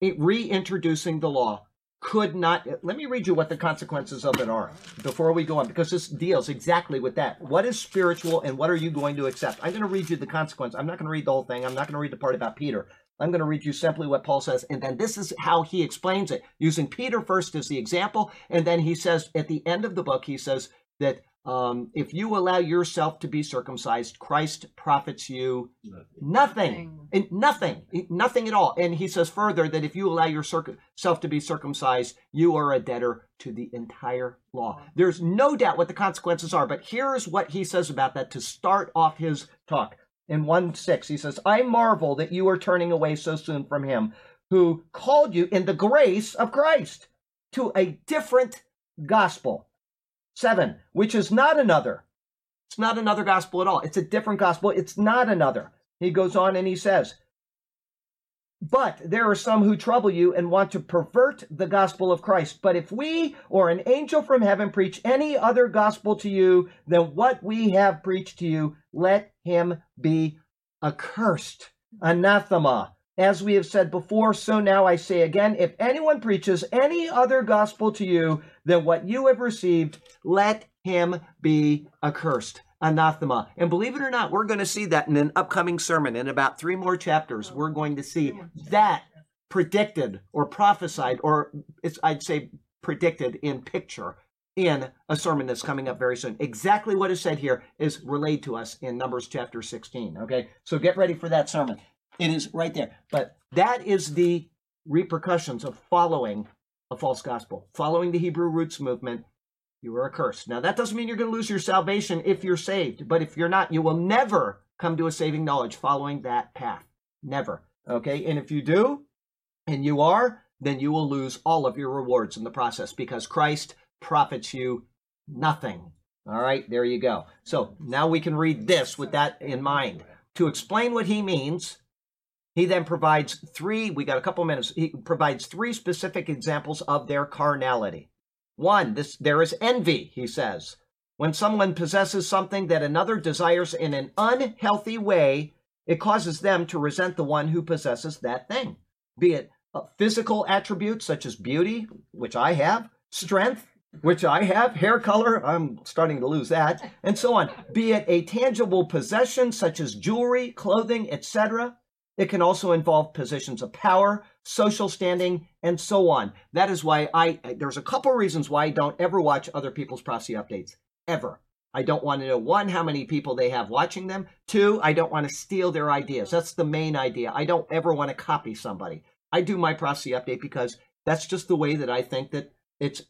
It, reintroducing the law could not. Let me read you what the consequences of it are before we go on, because this deals exactly with that. What is spiritual and what are you going to accept? I'm going to read you the consequence. I'm not going to read the whole thing. I'm not going to read the part about Peter. I'm going to read you simply what Paul says, and then this is how he explains it, using Peter first as the example, and then he says at the end of the book, he says that um, if you allow yourself to be circumcised, Christ profits you nothing, and nothing, nothing at all. And he says further that if you allow yourself to be circumcised, you are a debtor to the entire law. There's no doubt what the consequences are, but here's what he says about that to start off his talk. In 1 6, he says, I marvel that you are turning away so soon from him who called you in the grace of Christ to a different gospel. 7, which is not another. It's not another gospel at all. It's a different gospel. It's not another. He goes on and he says, But there are some who trouble you and want to pervert the gospel of Christ. But if we or an angel from heaven preach any other gospel to you than what we have preached to you, let him be accursed. Anathema. As we have said before, so now I say again if anyone preaches any other gospel to you than what you have received, let him be accursed. Anathema. And believe it or not, we're going to see that in an upcoming sermon. In about three more chapters, we're going to see that predicted or prophesied, or I'd say predicted in picture in a sermon that's coming up very soon. Exactly what is said here is relayed to us in Numbers chapter 16. Okay, so get ready for that sermon. It is right there. But that is the repercussions of following a false gospel, following the Hebrew roots movement. You are accursed. Now, that doesn't mean you're going to lose your salvation if you're saved, but if you're not, you will never come to a saving knowledge following that path. Never. Okay, and if you do, and you are, then you will lose all of your rewards in the process because Christ profits you nothing. All right, there you go. So now we can read this with that in mind. To explain what he means, He then provides three, we got a couple minutes. He provides three specific examples of their carnality. One, this there is envy, he says. When someone possesses something that another desires in an unhealthy way, it causes them to resent the one who possesses that thing, be it uh, physical attributes such as beauty, which I have, strength, which I have, hair color, I'm starting to lose that, and so on. Be it a tangible possession such as jewelry, clothing, etc. It can also involve positions of power, social standing, and so on. That is why I, there's a couple reasons why I don't ever watch other people's prophecy updates. Ever. I don't want to know one, how many people they have watching them. Two, I don't want to steal their ideas. That's the main idea. I don't ever want to copy somebody. I do my prophecy update because that's just the way that I think that it's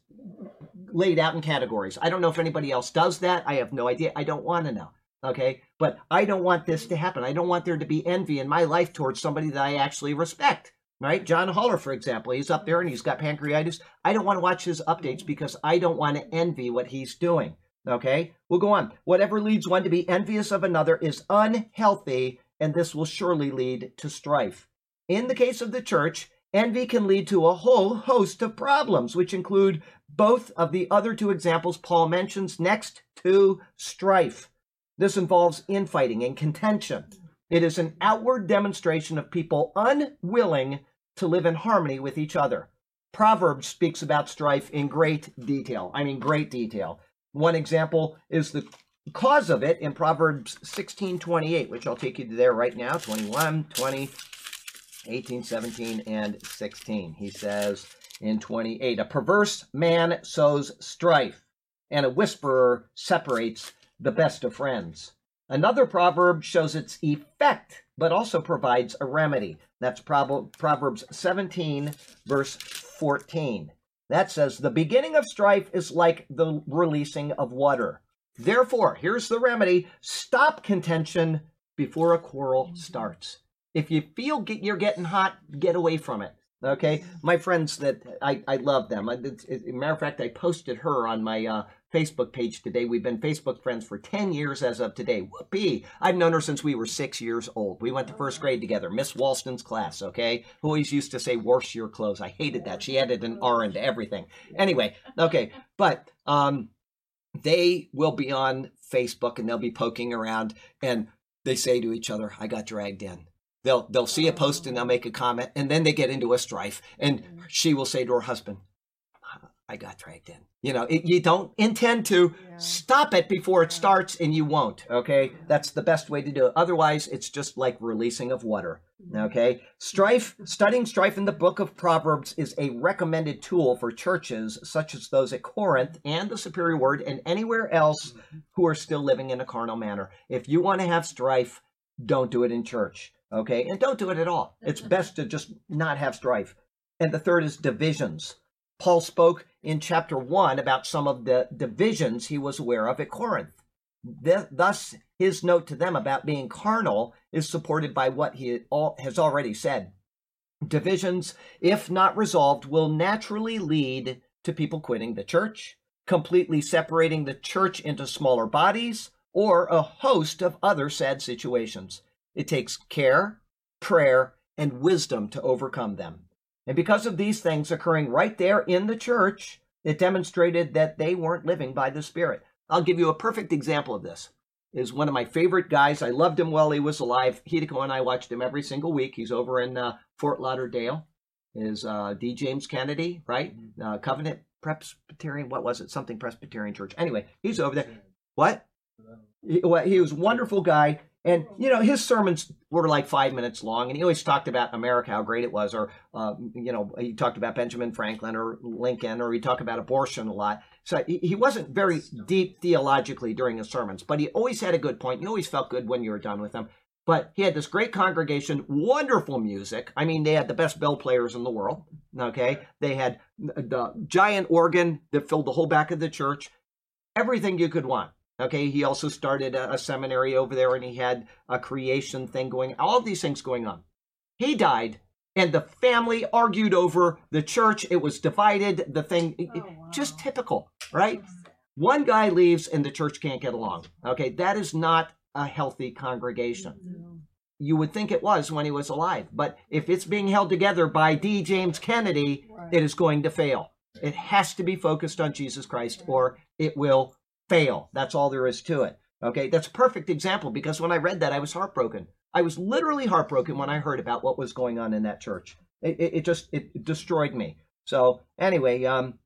laid out in categories. I don't know if anybody else does that. I have no idea. I don't want to know. Okay. But I don't want this to happen. I don't want there to be envy in my life towards somebody that I actually respect. Right? John Haller, for example, he's up there and he's got pancreatitis. I don't want to watch his updates because I don't want to envy what he's doing. Okay? We'll go on. Whatever leads one to be envious of another is unhealthy, and this will surely lead to strife. In the case of the church, envy can lead to a whole host of problems, which include both of the other two examples Paul mentions next to strife. This involves infighting and contention. It is an outward demonstration of people unwilling to live in harmony with each other. Proverbs speaks about strife in great detail. I mean, great detail. One example is the cause of it in Proverbs 16:28, which I'll take you to there right now, 21, 20, 18, 17, and 16. He says in 28, a perverse man sows strife, and a whisperer separates the best of friends. Another proverb shows its effect, but also provides a remedy. That's Proverbs 17, verse 14. That says, The beginning of strife is like the releasing of water. Therefore, here's the remedy stop contention before a quarrel starts. If you feel get, you're getting hot, get away from it. Okay, my friends that I, I love them. As a matter of fact, I posted her on my uh, Facebook page today. We've been Facebook friends for 10 years as of today. Whoopee! I've known her since we were six years old. We went to first grade together, Miss Walston's class, okay? Who always used to say, wash your clothes. I hated that. She added an R into everything. Anyway, okay, but um, they will be on Facebook and they'll be poking around and they say to each other, I got dragged in. They'll they'll see a post and they'll make a comment and then they get into a strife and she will say to her husband, I got dragged in. You know, it, you don't intend to Yeah. stop it before it starts and you won't, okay? That's the best way to do it. Otherwise, it's just like releasing of water, mm-hmm. okay? Strife, studying strife in the book of Proverbs is a recommended tool for churches such as those at Corinth and the Superior Word and anywhere else mm-hmm. who are still living in a carnal manner. If you want to have strife, don't do it in church, okay? And don't do it at all. It's best to just not have strife. And the third is divisions. Paul spoke in chapter 1 about some of the divisions he was aware of at Corinth. Thus, his note to them about being carnal is supported by what he has already said. Divisions, if not resolved, will naturally lead to people quitting the church, completely separating the church into smaller bodies, or a host of other sad situations. It takes care, prayer, and wisdom to overcome them. And because of these things occurring right there in the church, it demonstrated that they weren't living by the Spirit. I'll give you a perfect example of this. Is one of my favorite guys. I loved him while he was alive. Hideko and I watched him every single week. He's over in uh, Fort Lauderdale. Is uh, D. James Kennedy, right? Uh, Covenant Presbyterian. What was it? Something Presbyterian Church. Anyway, he's over there. What? He, well, he was a wonderful guy. And, you know, his sermons were like five minutes long, and he always talked about America, how great it was, or, uh, you know, he talked about Benjamin Franklin or Lincoln, or he talked about abortion a lot. So he, he wasn't very deep theologically during his sermons, but he always had a good point. You always felt good when you were done with him. But he had this great congregation, wonderful music. I mean, they had the best bell players in the world. Okay. They had the giant organ that filled the whole back of the church, everything you could want. Okay, he also started a, a seminary over there and he had a creation thing going, all of these things going on. He died and the family argued over the church. It was divided, the thing, it- it- oh, just typical, right? One guy leaves and the church can't get along. Okay, that is not a healthy congregation. you would think it was when he was alive. But if it's being held together by D. James Kennedy, Right. it is going to fail. It has to be focused on Jesus Christ or it will fail. That's all there is to it. Okay, that's a perfect example because when I read that, I was heartbroken. I was literally heartbroken when I heard about what was going on in that church. It, it, it just it destroyed me. So anyway, um,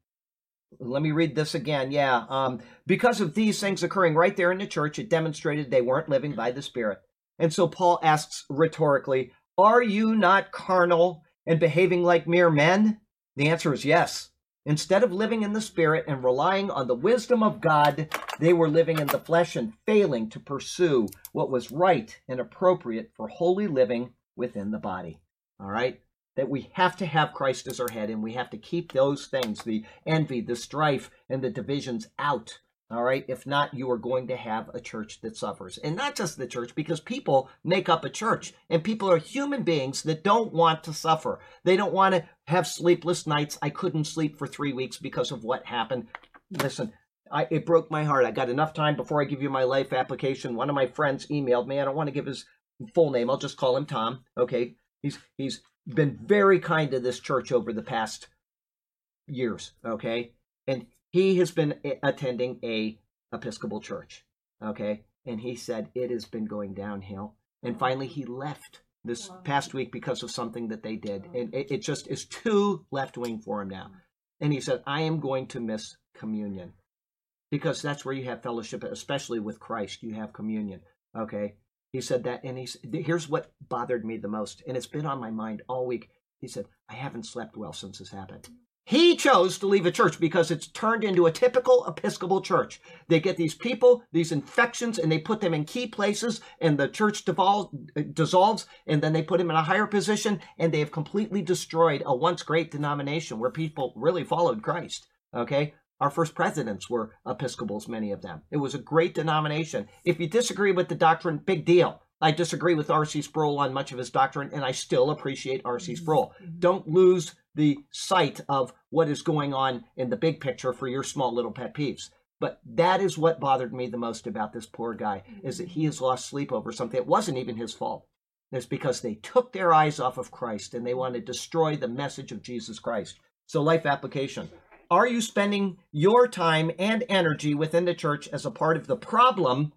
let me read this again. Yeah, um, because of these things occurring right there in the church, it demonstrated they weren't living by the Spirit. And so Paul asks rhetorically, "Are you not carnal and behaving like mere men?" The answer is yes. Instead of living in the Spirit and relying on the wisdom of God, they were living in the flesh and failing to pursue what was right and appropriate for holy living within the body. All right? That we have to have Christ as our head and we have to keep those things, the envy, the strife, and the divisions out. All right? If not, you are going to have a church that suffers. And not just the church, because people make up a church. And people are human beings that don't want to suffer. They don't want to have sleepless nights. I couldn't sleep for three weeks because of what happened. Listen, I, it broke my heart. I got enough time before I give you my life application. One of my friends emailed me. I don't want to give his full name. I'll just call him Tom. Okay. He's he's been very kind to this church over the past years. Okay. And he has been attending a Episcopal church. Okay. And he said it has been going downhill. And finally he left this past week because of something that they did. And it, it just is too left wing for him now. Mm. And he said, I am going to miss communion because that's where you have fellowship, especially with Christ. You have communion. Okay. He said that, and he's here's what bothered me the most, and it's been on my mind all week. He said, I haven't slept well since this happened. Mm. He chose to leave a church because it's turned into a typical Episcopal church. They get these people, these infections, and they put them in key places, and the church devol- dissolves, and then they put them in a higher position, and they have completely destroyed a once great denomination where people really followed Christ. Okay? Our first presidents were Episcopals, many of them. It was a great denomination. If you disagree with the doctrine, big deal. I disagree with R.C. Sproul on much of his doctrine, and I still appreciate R.C. Mm-hmm. Sproul. Mm-hmm. Don't lose the sight of what is going on in the big picture for your small little pet peeves. But that is what bothered me the most about this poor guy, is that he has lost sleep over something. It wasn't even his fault. It's because they took their eyes off of Christ and they want to destroy the message of Jesus Christ. So, life application. Are you spending your time and energy within the church as a part of the problem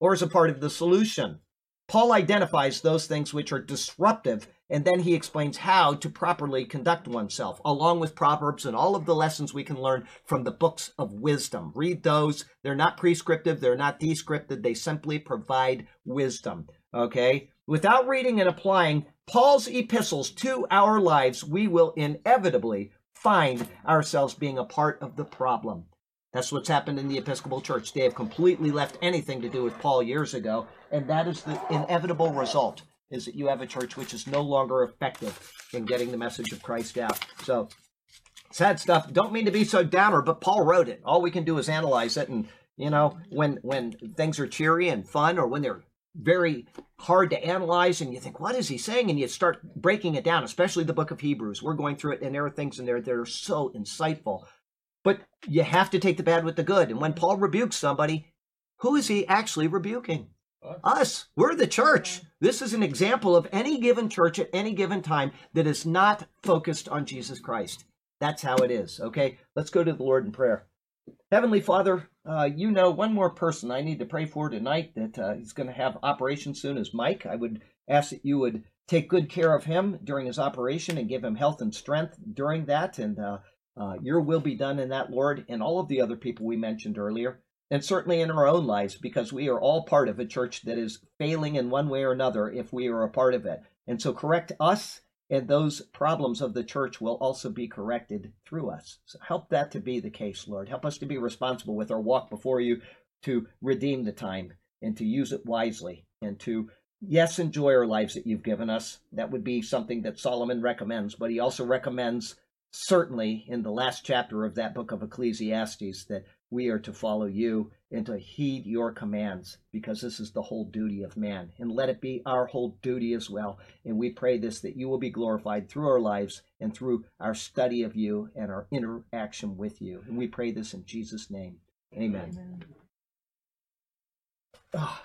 or as a part of the solution? Paul identifies those things which are disruptive, and then he explains how to properly conduct oneself, along with Proverbs and all of the lessons we can learn from the books of wisdom. Read those. They're not prescriptive, they're not descriptive, they simply provide wisdom. Okay? Without reading and applying Paul's epistles to our lives, we will inevitably find ourselves being a part of the problem. That's what's happened in the Episcopal Church. They have completely left anything to do with Paul years ago, and that is the inevitable result is that you have a church which is no longer effective in getting the message of Christ out. So sad stuff. Don't mean to be so downer, but Paul wrote it. All we can do is analyze it and you know, when when things are cheery and fun or when they're very hard to analyze and you think what is he saying and you start breaking it down especially the book of hebrews we're going through it and there are things in there that are so insightful but you have to take the bad with the good and when paul rebukes somebody who is he actually rebuking Us. we're the church this is an example of any given church at any given time that is not focused on jesus christ that's how it is okay let's go to the lord in prayer Heavenly Father, uh, you know one more person I need to pray for tonight that uh, going to have operation soon is Mike. I would ask that you would take good care of him during his operation and give him health and strength during that. And uh, uh, your will be done in that, Lord, and all of the other people we mentioned earlier, and certainly in our own lives, because we are all part of a church that is failing in one way or another if we are a part of it. And so correct us and those problems of the church will also be corrected through us. So help that to be the case, Lord. Help us to be responsible with our walk before you to redeem the time and to use it wisely and to, yes, enjoy our lives that you've given us. That would be something that Solomon recommends, but he also recommends, certainly in the last chapter of that book of Ecclesiastes, that we are to follow you and to heed your commands because this is the whole duty of man. And let it be our whole duty as well. And we pray this that you will be glorified through our lives and through our study of you and our interaction with you. And we pray this in Jesus' name. Amen. Amen. Ah.